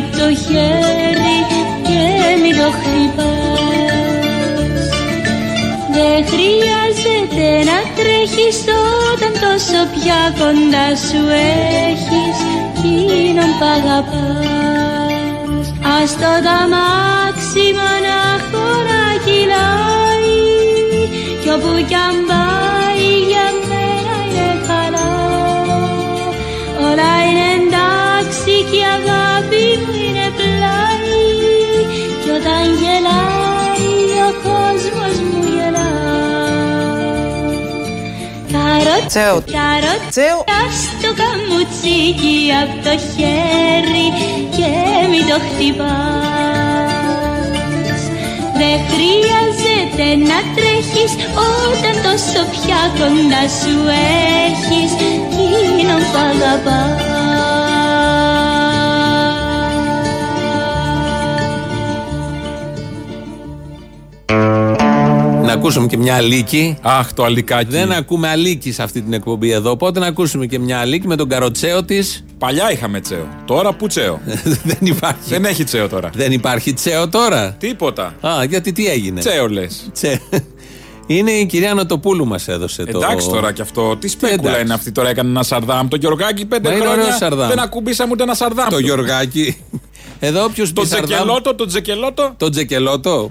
καμουτσίκι από το χέρι και μην το χτυπάς Δεν χρειάζεται να τρέχεις όταν τόσο πια κοντά σου έχεις εκείνον που αγαπάς. Ας το ταμάξι μονάχο να κυλάει κι όπου κι αν Τσέο. καρότ, Τσέο. στο καμουτσίκι απ' το χέρι και μην το χτυπάς Δεν χρειάζεται να τρέχεις όταν τόσο πια κοντά σου έχεις εκείνον που αγαπάς Να ακούσουμε και μια αλήκη. Αχ, το αλικάκι. Δεν ακούμε αλήκη σε αυτή την εκπομπή εδώ. Οπότε να ακούσουμε και μια αλήκη με τον καροτσέο της. Παλιά είχαμε τσέο. Τώρα που τσέο; Δεν υπάρχει. Δεν έχει τσέο τώρα. Δεν υπάρχει τσέο τώρα. Τίποτα. Α, γιατί τι έγινε; Τσέο λες. Τσε. Είναι η κυρία Νοτοπούλου μας έδωσε το. Εντάξει τώρα κι αυτό. Τι σπέκουλα εντάξει. είναι αυτή τώρα. Έκανε ένα σαρδάμ. Το Γιωργάκι πέντε Μα είναι χρόνια. ωραίο σαρδάμ. Δεν ακουμπήσαμε ούτε ένα σαρδάμ. Το του. Γιωργάκι. Εδώ όποιος Το τζεκελότο, το τζεκελότο. Το τζεκελότο.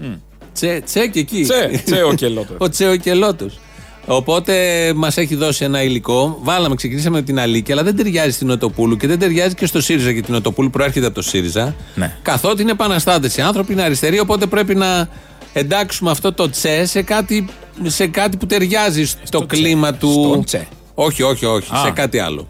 Τσε, τσε και εκεί. Τσε, τσεοκελότο. Ο τσεοκελότο. Οπότε μας έχει δώσει ένα υλικό. Βάλαμε, ξεκινήσαμε με την Αλίκη, αλλά δεν ταιριάζει στην Οτοπούλου και δεν ταιριάζει και στο ΣΥΡΙΖΑ γιατί την Οτοπούλου προέρχεται από το ΣΥΡΙΖΑ. Ναι. Καθότι είναι επαναστάτε οι άνθρωποι, είναι αριστεροί, οπότε πρέπει να εντάξουμε αυτό το τσε σε κάτι, σε κάτι που ταιριάζει στο, τσε. κλίμα του. Στον τσε. Όχι, όχι, όχι, Α. σε κάτι άλλο.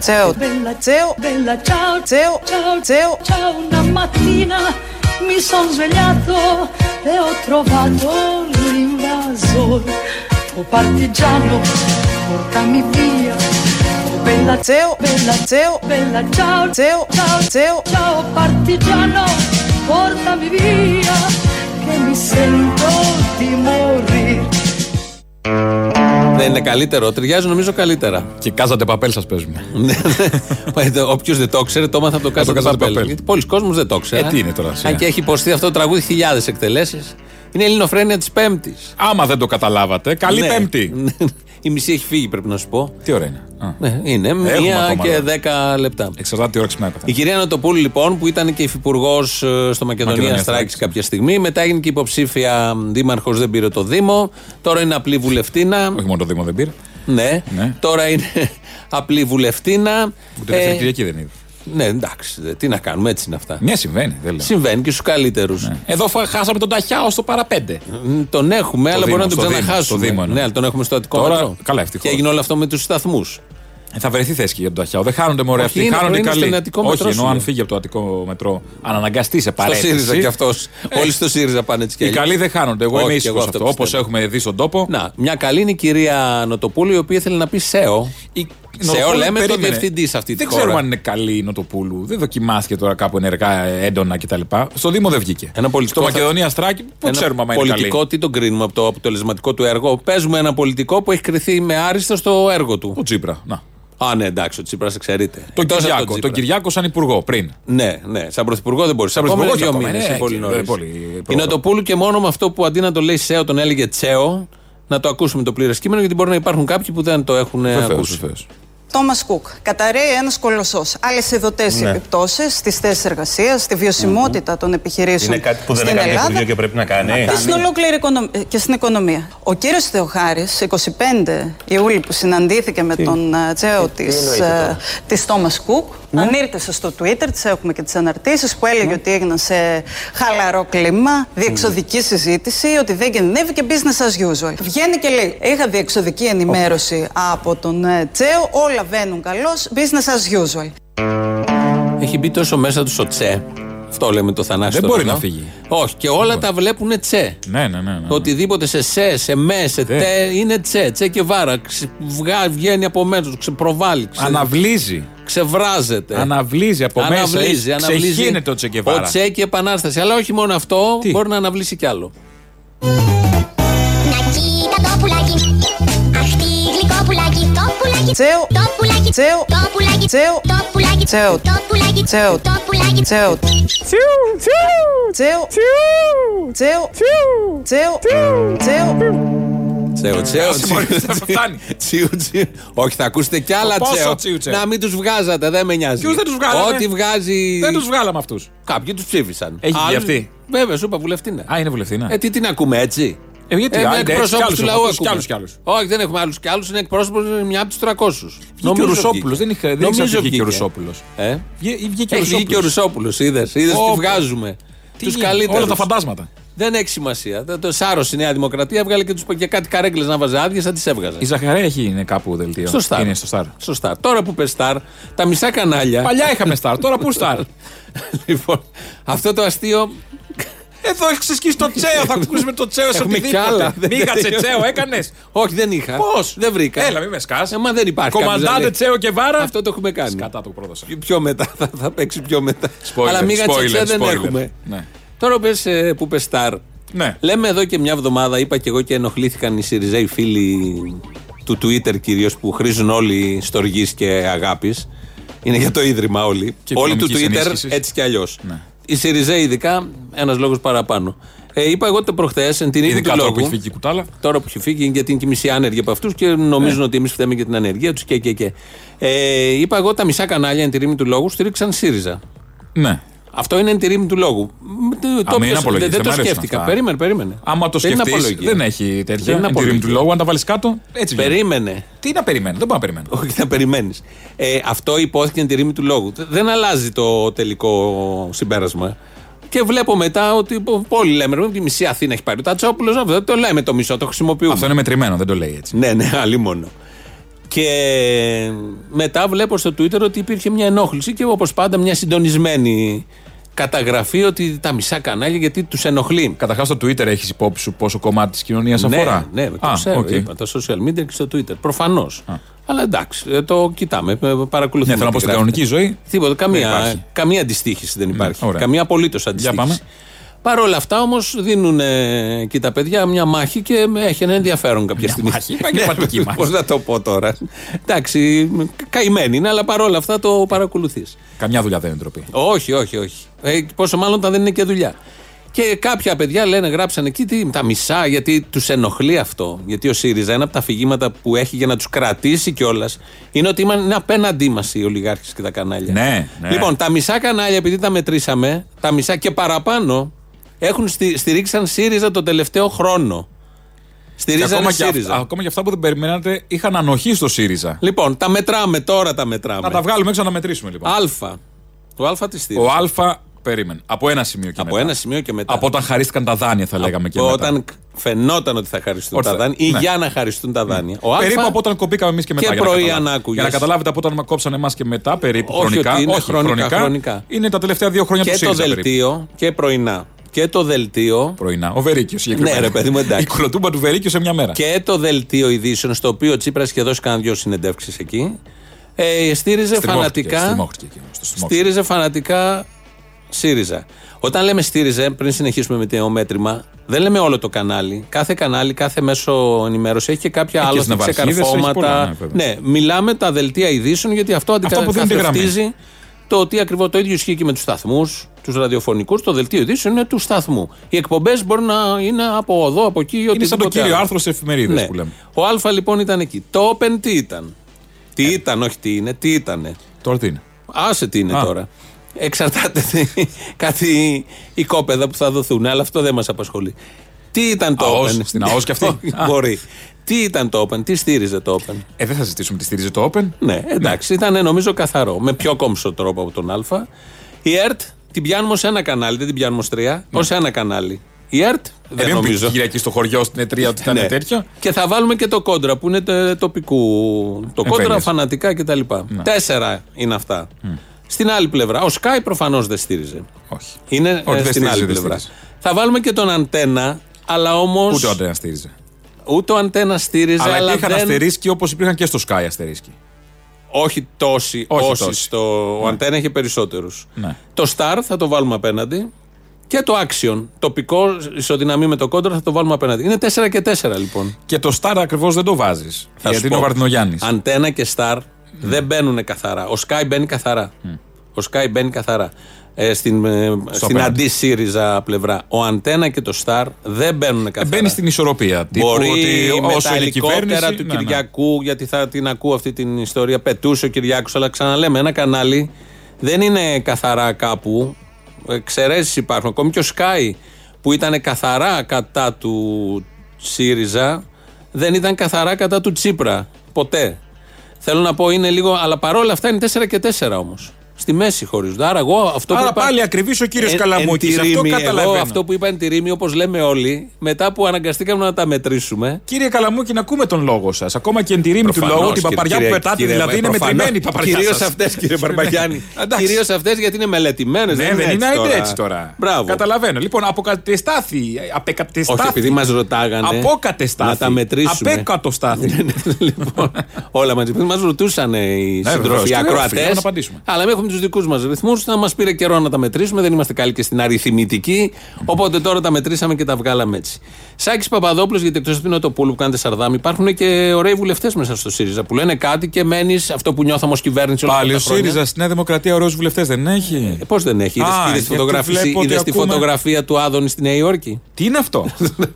Zeo, bella Zeo, bella ciao, Zeo, ciao, Zeo, ciao, una mattina mi son svegliato e ho trovato l'invasore. O oh, partigiano, portami via. Oh, bella Zeo, bella Zeo, bella ciao, Zeo, ciao, Zeo, ciao, partigiano, portami via, che mi sento di morire. Δεν είναι καλύτερο, ταιριάζει νομίζω καλύτερα. Και κάζατε παπέλ σας παίζουμε. Όποιος δεν το ξέρει, το έμαθα από το κάτω Κάζα Παπέλ. Παπέλ. Γιατί πολλοί κόσμοι δεν το ξέρει. Ε, τι είναι τώρα, σιγά. Αν και έχει υποστεί αυτό το τραγούδι χιλιάδες εκτελέσεις. Είναι η ελληνοφρένεια της Πέμπτης. Άμα δεν το καταλάβατε, καλή Πέμπτη. Η μισή έχει φύγει, πρέπει να σου πω. Τι ωραία είναι; Α. Ναι, είναι Έχουμε μία ακόμα, και ρε. δέκα λεπτά. Εξαρτάται τι ώρα ξυπνάει. Η κυρία Νοτοπούλου, λοιπόν, που ήταν και υφυπουργός στο Μακεδονία Μακεδονία Στράκης Στράκης. κάποια στιγμή, μετά έγινε και υποψήφια δήμαρχος, δεν πήρε το Δήμο. Τώρα είναι απλή βουλευτήνα. Όχι μόνο το Δήμο δεν πήρε. Ναι. Ναι. Τώρα είναι απλή βουλευτήνα. Ούτε δεύτερη Ε, Κυριακή δεν είδε. Ναι, εντάξει, δε- τι να κάνουμε, έτσι είναι αυτά. Ναι, συμβαίνει. Δεν λέω. Συμβαίνει και στους καλύτερους. Εδώ φα- χάσαμε τον Ταχιάο στο παραπέντε. Τον έχουμε, αλλά Δήμο, μπορεί να τον στο Δήμο, ξαναχάσουμε. στο Δήμο εννοώ. ναι, αλλά τον έχουμε στο Αττικό Τώρα, Μέτρο. καλά, ευτυχώς. Και έγινε όλο αυτό με τους σταθμούς. Ε, θα βρεθεί θέση και για τον Ταχιάο. Δεν χάνονται μωρέ Όχι, αυτοί. είναι, Χάνονται είναι καλοί. στον Αττικό Όχι, Μετρό, ενώ σου αν λέω. φύγει από το Αττικό μετρό, αν αναγκαστείς σε Στο παρέτηση. ΣΥΡΙΖα κι αυτός. Ε, Όλοι στο ΣΥΡΙΖΑ πάνε έτσι κι Οι αλλιώς. καλοί δεν χάνονται. Εγώ Όχι, είμαι κι ήσυχος εγώ αυτό. αυτό Όπως πιστεύω. έχουμε δει στον τόπο. Να, μια καλή είναι η κυρία Νοτοπούλου, η οποία ήθελε να πει ΣΕΟ. Η ΣΕΟ Νοτοπούλου λέμε το περίμενε. διευθυντή σε αυτή τη Δεν χώρα. ξέρουμε αν είναι καλή η Νοτοπούλου. Δεν δοκιμάστηκε τώρα κάπου ενεργά, έντονα κτλ. Στο Δήμο δεν βγήκε. Ένα πολιτικό Στο θα- Μακεδονία Στράκη, πού Ένα ξέρουμε αν είναι πολιτικό, καλή. τι τον κρίνουμε από το αποτελεσματικό του έργο. Παίζουμε ένα πολιτικό που έχει κρυθεί με άριστο στο έργο του. Ο Τσίπρα. Να. Α, ναι, εντάξει, ο Τσίπρας εξαιρείται. Τον Εκτός από Κυριάκο. Τσίπρα. Τον Κυριάκο σαν υπουργό πριν. Ναι, ναι. Σαν πρωθυπουργό δεν μπορεί. Σαν Ακόμα είναι πρωθυπουργός δύο ακόμα, μήνες. ναι, Είναι πολύ και- νωρίς. ε, πολύ Η πρόωρο. Νοτοπούλου και μόνο με αυτό που αντί να το λέει ΣΕΟ τον έλεγε Τσέο, να το ακούσουμε το πλήρες κείμενο, γιατί μπορεί να υπάρχουν κάποιοι που δεν το έχουν Βεβαίως, ακούσει. βεβαίως. Τόμα Κουκ. Καταραίει ένας κολοσσός. Άλλες ειδωτέ Ναι. επιπτώσεις στις θέσεις εργασίας, στη βιωσιμότητα των επιχειρήσεων. Είναι κάτι που δεν στην έκανε το Ελλάδα Υπουργείο και πρέπει να κάνει. Και στην ολόκληρη οικονο- ε, και στην οικονομία. Ο κύριος Θεοχάρης, 25 Ιούλη που συναντήθηκε με τον ε, τσέο της, ε, της Thomas Cook, Ναι. ανήρτησε στο Twitter, τις έχουμε και τις αναρτήσεις, που έλεγε ότι έγιναν σε χαλαρό κλίμα, διεξοδική συζήτηση, ότι δεν κινδυνεύει και business as usual. Βγαίνει και λέει, είχα διεξοδική ενημέρωση από τον ε, τσέο, όλα βαίνουν καλώς, business as usual. Έχει μπει τόσο μέσα του ο Τσε. Αυτό λέμε το Θανάσιο. Δεν τώρα μπορεί να εδώ. φύγει. Όχι, και όλα τα βλέπουν τσε. Ναι, ναι, ναι. ναι. Το οτιδήποτε σε σε, σε με, σε Ναι. τε είναι τσε. Τσε και βάρα. Ξε, βγα, βγαίνει από μέσα τους, ξεπροβάλλει, ξε, Αναβλύζει. ξεβράζεται. Αναβλύζει από μέσα. Αναβλύζει, έχει- αναβλύζει. Ξεχύνεται ο Τσεκεβάρα. Ο Τσε και επανάσταση. Αλλά όχι μόνο αυτό, Τι; μπορεί να αναβλύσει κι άλλο. Να κοίτα το πουλάκι Το πουλάκι Τσέο. Το πουλάκι Τσέο. Το πουλάκι Τσέο. Το πουλάκι Τσέο. Το πουλάκι Τσέο. Το πουλάκι Τσέο. Τσέο. Τσέο. Τσέο. Τσέο. Τσέο, τσέο, Άσε, μωρέ, τσέο, θα φτάνει. τσέο, τσέο. Όχι, θα ακούσετε κι άλλα Πόσο τσέο. τσίου, τσέο. Να μην τους βγάζατε, δεν με νοιάζει. Ποιους δεν τους βγάλαμε; Ό,τι βγάζει. Δεν τους βγάλαμε αυτούς. Κάποιοι τους ψήφισαν. Έχει βγει Άλλοι- αυτή; Βέβαια, σου είπα βουλευτήνα. Α, είναι βουλευτήνα. Ε, τι την ακούμε έτσι; Ε, γιατί, Ε, α, με είναι έτσι, εκπροσώπους κι άλλους του λαού αυτούς, κι ακούμε. άλλους, κι άλλους. Όχι, δεν έχουμε άλλους κι άλλους. Είναι εκπρόσωπος μια από τους 300. Βγήκε ο Ρουσόπουλος. Δεν είχε δεν Νομίζω ήξερα ότι βγήκε ο βγήκε. Ρουσόπουλος. Ε; Βγήκε ο Έχει βγει και ο Ρουσόπουλος. Ρουσόπουλος, είδες. Είδες τι Όπα. βγάζουμε. Τι Τους γίνεται, καλύτερους. Όλα τα φαντάσματα. Δεν έχει σημασία. Το, το Σάρος η Νέα Δημοκρατία έβγαλε και, τους, και κάτι καρέκλες να βάζει άδειες, θα τις έβγαζε. Η Ζαχαρέα έχει είναι κάπου δελτίο. Στο Σταρ. Είναι στο Σταρ. Στο Σταρ. Τώρα που πες Σταρ, τα μισά κανάλια. Παλιά είχαμε Σταρ, τώρα πού Σταρ; λοιπόν, αυτό το αστείο. Εδώ έχεις ξεσκίσει το τσέο, θα ακούσουμε το τσέο σε Έχουμε κι οτιδήποτε. άλλα. Μίγα τσέο, έκανες; Όχι, δεν είχα. Πώς; Δεν βρήκα. Έλα, μην με σκάς. Ε, μα δεν υπάρχει. κάποιος να Κομμαντάντε λέει. τσέο και βάρα. Αυτό το έχουμε κάνει. Κατά το πρόδωσα. Πιο- Πιο μετά, θα, θα παίξει πιο μετά. Spoiler, Αλλά μίγα spoiler, τσετσέ δεν spoiler. έχουμε. Ναι. Τώρα πες, ε, που πες Σταρ. Ναι. Λέμε εδώ και μια εβδομάδα, είπα και εγώ και ενοχλήθηκαν οι Σιριζέοι φίλοι του Twitter κυρίως που χρήζουν όλοι στοργής και αγάπης. Είναι για το ίδρυμα όλοι. Και όλοι του οικονομικής Twitter ενίσχυσης. έτσι κι αλλιώς. Ναι. Οι Σιριζέοι ειδικά, ένας λόγος παραπάνω. Ε, είπα εγώ το προχθές, εν την ίδια του Ειδικά τώρα που λόγου. έχει φύγει η κουτάλα. Τώρα που έχει φύγει, γιατί είναι και μισή άνεργοι από αυτούς και νομίζουν Ναι. ότι εμείς φταίμε για την ανεργία τους και, και, και. Ε, είπα εγώ τα μισά κανάλια εν τη ρήμη του λόγου στήριξαν ΣΥΡΙΖΑ. Ναι. Αυτό είναι εν τη ρήμη του λόγου. Μ, το- το μην όποιος- απολογείς, δεν, δεν δεν το μ' αρέσουν σκέφτηκα. αυτά. Περίμενε, περίμενε. Άμα το Δεν είναι σκεφτείς, απολογία. δεν έχει τέτοια. Δεν είναι Εν τη ρήμη του απολογία. λόγου, αν τα βάλεις κάτω, έτσι βγαίνει. Περίμενε. Τι να περιμένω, δεν μπορώ να περιμένω. Όχι, να περιμένεις. Ε, αυτό ειπώθηκε εν τη ρύμη του λόγου. Δεν αλλάζει το τελικό συμπέρασμα. Και βλέπω μετά ότι πο- πολλοί λέμε ότι η μισή Αθήνα έχει πάρει ο Τατσόπουλος. Δεν το λέμε το μισό, το χρησιμοποιούμε. Αυτό είναι μετρημένο, δεν το λέει έτσι. Ναι, ναι, άλλη μόνο. Και μετά βλέπω στο Twitter ότι υπήρχε μια ενόχληση και όπως πάντα μια συντονισμένη καταγραφή ότι τα μισά κανάλια γιατί τους ενοχλεί. Καταρχάς στο Twitter έχεις υπόψη σου πόσο κομμάτι της κοινωνίας αφορά; Ναι, ναι, το Α, ξέρω. οκ. Είπα, τα social media και στο Twitter. Προφανώς. Αλλά εντάξει, ε, το κοιτάμε, ε, παρακολουθούμε. Ναι, θέλω να πω τι στην γράφει. κανονική ζωή. Τίποτα, Δεν καμία, υπάρχει. καμία αντιστοίχηση δεν υπάρχει. ωραία. καμία απολύτως αντιστοίχηση. πάμε. Παρ' όλα αυτά όμως δίνουν ε, και τα παιδιά μια μάχη και έχει ένα ενδιαφέρον κάποια στιγμή. μάχη, επαγγελματική μάχη. Πώς να το πω τώρα. Εντάξει, καημένοι είναι, αλλά παρόλα αυτά το παρακολουθείς. Καμιά δουλειά δεν είναι ντροπή. Όχι, όχι, όχι. Ε, πόσο μάλλον όταν δεν είναι και δουλειά. Και κάποια παιδιά λένε, γράψαν εκεί τι, τα μισά, γιατί τους ενοχλεί αυτό. Γιατί ο ΣΥΡΙΖΑ, ένα από τα αφηγήματα που έχει για να τους κρατήσει κιόλας, είναι ότι είναι απέναντί μας οι ολιγάρχες και τα κανάλια. Ναι, ναι. Λοιπόν, τα μισά κανάλια, επειδή τα μετρήσαμε, τα μισά και παραπάνω, έχουν στη, στηρίξαν ΣΥΡΙΖΑ το τελευταίο χρόνο. Και Στηρίζανε ακόμα, και ΣΥΡΙΖΑ. αυτά, ακόμα και αυτά που δεν περιμένατε είχαν ανοχή στο ΣΥΡΙΖΑ. Λοιπόν, τα μετράμε, τώρα τα μετράμε. Να τα βγάλουμε έξω να μετρήσουμε λοιπόν. Α. Το Α τη στήριζε. Ο Α, περίμενε. Από ένα σημείο και Από μετά. ένα σημείο και μετά. Από όταν χαρίστηκαν τα δάνεια, θα λέγαμε και μετά. Όταν φαινόταν ότι θα χαριστούν Ότι τα θα- δάνεια ή ναι. για να χαριστούν τα δάνεια. Ο Περίπου Α, από όταν κοπήκαμε εμείς και μετά. και για να πρωί καταλάβετε. αν άκουγες. Για να καταλάβετε από όταν κόψανε εμάς και μετά, περίπου Όχι χρονικά. ότι είναι όχι, χρονικά, χρονικά. Είναι τα τελευταία δύο χρόνια και του το ΣΥΡΙΖΑ. περίπου. δελτίο και πρωινά. Και το δελτίο Πρωινά. Ο Βερίκιος συγκεκριμένα. Ναι, ρε παιδί μου, εντάξει. Η κολοτούμπα του Βερίκιο σε μια μέρα. και το δελτίο ειδήσεων, στο οποίο ο Τσίπρας είχε δώσει κανένα δυο συνεντεύξεις εκεί, ε, στήριζε Στριμώχτηκε, φανατικά. στριμώχτηκε εκείνος, το στριμώχτηκε. Στήριζε φανατικά ΣΥΡΙΖΑ. Όταν λέμε στήριζε, πριν συνεχίσουμε με το μέτρημα, δεν λέμε όλο το κανάλι. Κάθε κανάλι, κάθε μέσο ενημέρωση έχει και κάποια Έχει άλλα και ναυαρχίδες, έχει ξεκαρφώματα. πολλά, ναι, βέβαια. ναι, μιλάμε τα δελτία ειδήσεων γιατί αυτό Αυτό που δίνει τη γραμμή. αντικαταστίζει το ότι ακριβώς το ίδιο ισχύει και με τους σταθμούς, τους ραδιοφωνικούς. Το δελτίο ειδήσεων είναι του σταθμού. Οι εκπομπές μπορεί να είναι από εδώ, από εκεί ή Είναι σαν το οτιδήποτε κύριο άλλο. άρθρο σε εφημερίδες Ναι. που λέμε. Ο Α λοιπόν ήταν εκεί. Το Open τι ήταν; Τι Ε. ήταν, όχι τι είναι, τι ήτανε; Τώρα τι είναι; Άσε τι είναι Α. τώρα. Εξαρτάται τι- κάτι οικόπεδα που θα δοθούν, αλλά αυτό δεν μας απασχολεί. Τι ήταν το ΑΟΣ, Open; στην ΑΟΣ κι αυτή; Όχι, Α. Μπορεί. Τι ήταν το Open, τι στήριζε το Open; Ε, δεν θα συζητήσουμε τι στηρίζει το Open. Ναι, εντάξει, ήταν νομίζω καθαρό. Με πιο κόμψο τρόπο από τον Α. Η ΕΡΤ την πιάνουμε ως ένα κανάλι, δεν την πιάνουμε ως τρία. Ω ένα κανάλι. Η ΕΡΤ Ε, δεν μην νομίζω. πει Κυριακή στο χωριό στην εταιρεία ότι ήταν Ναι. τέτοιο. Και θα βάλουμε και το κόντρα που είναι τε- τοπικού. Το κόντρα, Εμβέλειας. φανατικά κτλ. Τέσσερα είναι αυτά. Στην άλλη πλευρά. Ο Sky προφανώς δεν στήριζε. Όχι. Είναι Όχι, ε, δεν στην άλλη στήριζε, δεν πλευρά. στήριζε. Θα βάλουμε και τον Αντένα, αλλά όμως. Ούτε ο Αντένα στήριζε. Ούτε ο Αντένα στήριζε, Αλλά αλλά, υπήρχαν δεν... αστερίσκοι όπως υπήρχαν και στο Sky αστερίσκοι. Όχι τόσοι Όχι όσοι τόσοι. στο. Ο Ναι. Αντένα είχε περισσότερους. Ναι. Το Star θα το βάλουμε απέναντι. Και το Action. Τοπικό ισοδυναμεί με το κόντρα θα το βάλουμε απέναντι. Είναι 4 και 4 λοιπόν. Και το Star ακριβώς δεν το βάζεις. Θα Γιατί σου είναι ο πω. Βαρδινογιάννης. Αντένα και Star δεν μπαίνουν καθαρά. Ο Sky μπαίνει καθαρά. Ο Sky μπαίνει καθαρά. Ε, στην ε, στην απέναντι. αντί-ΣΥΡΙΖΑ πλευρά. Ο Αντένα και το Star δεν μπαίνουν καθαρά. Μπαίνει στην ισορροπία. Τύπου Μπορεί ότι με όσο τα είναι η κυβέρνηση. ελικόπτερα του ναι, ναι. Κυριακού, γιατί θα την ακούω αυτή την ιστορία, πετούσε ο Κυριάκος, αλλά ξαναλέμε, ένα κανάλι δεν είναι καθαρά κάπου. Εξαιρέσεις υπάρχουν. Ακόμη και ο Sky που ήταν καθαρά κατά του ΣΥΡΙΖΑ, δεν ήταν καθαρά κατά του Τσίπρα. Ποτέ. Θέλω να πω είναι λίγο, αλλά παρόλα αυτά είναι 4 και 4 όμως. Στη μέση χωρίζονται. Άρα εγώ αυτό Άρα που είπα- πάλι ακριβής ο κύριος Εν- Καλαμούκης. εν τη Αυτό ρήμη, καταλαβαίνω. Εγώ αυτό που είπα εν τη ρήμη, όπως λέμε όλοι, μετά που αναγκαστήκαμε να τα μετρήσουμε. Κύριε Καλαμούκη, να ακούμε τον λόγο σας. Ακόμα και εν τη ρήμη του Προφανώς, λόγου, την κύριε- παπαριά που κύριε- πετάτε κύριε- δηλαδή είναι προφανώς. μετρημένη η παπαριά. Κυρίως σας. αυτές κύριε Μπαρμπαγιάννη. Εντάξει. Κυρίως αυτές γιατί είναι μελετημένες. Ναι, δεν είναι έτσι έτσι τώρα. Μπράβο. Καταλαβαίνω. Λοιπόν, αποκατεστάθη. Απεκατεστάθη. Όχι, επειδή μας ρωτάγανε. Αποκατεστάθη. Να τα μετρήσουμε. Απέκατοστάθη. λοιπόν, όλα μαζί. Μας ρωτούσαν οι Ναι, βεβαίως. συντροφοί Και εγώ ακροατές. οφείλω να απαντήσουμε. Αλλά εμεί έχουμε τους δικούς μας ρυθμούς. Να μας πήρε καιρό να τα μετρήσουμε. Δεν είμαστε καλοί και στην αριθμητική. Οπότε τώρα τα μετρήσαμε και τα βγάλαμε έτσι. Σάκης Παπαδόπουλος, γιατί εκτός του Νοτοπούλου που κάνετε σαρδάμ, υπάρχουν και ωραίοι βουλευτές μέσα στο ΣΥΡΙΖΑ που λένε κάτι και μένεις αυτό που νιώθαμε ω κυβέρνηση όλα Πάλι ο αυτά τα χρόνια. ΣΥΡΙΖΑ στη Νέα Δημοκρατία ωραίους βουλευτές δεν έχει; Ε, Πώς δεν έχει, είδες, Α, είδες τη γιατί φωτογραφία, βλέπω ότι είδες τη ακούμε- φωτογραφία του Άδωνη στη Νέα Υόρκη; Τι είναι αυτό;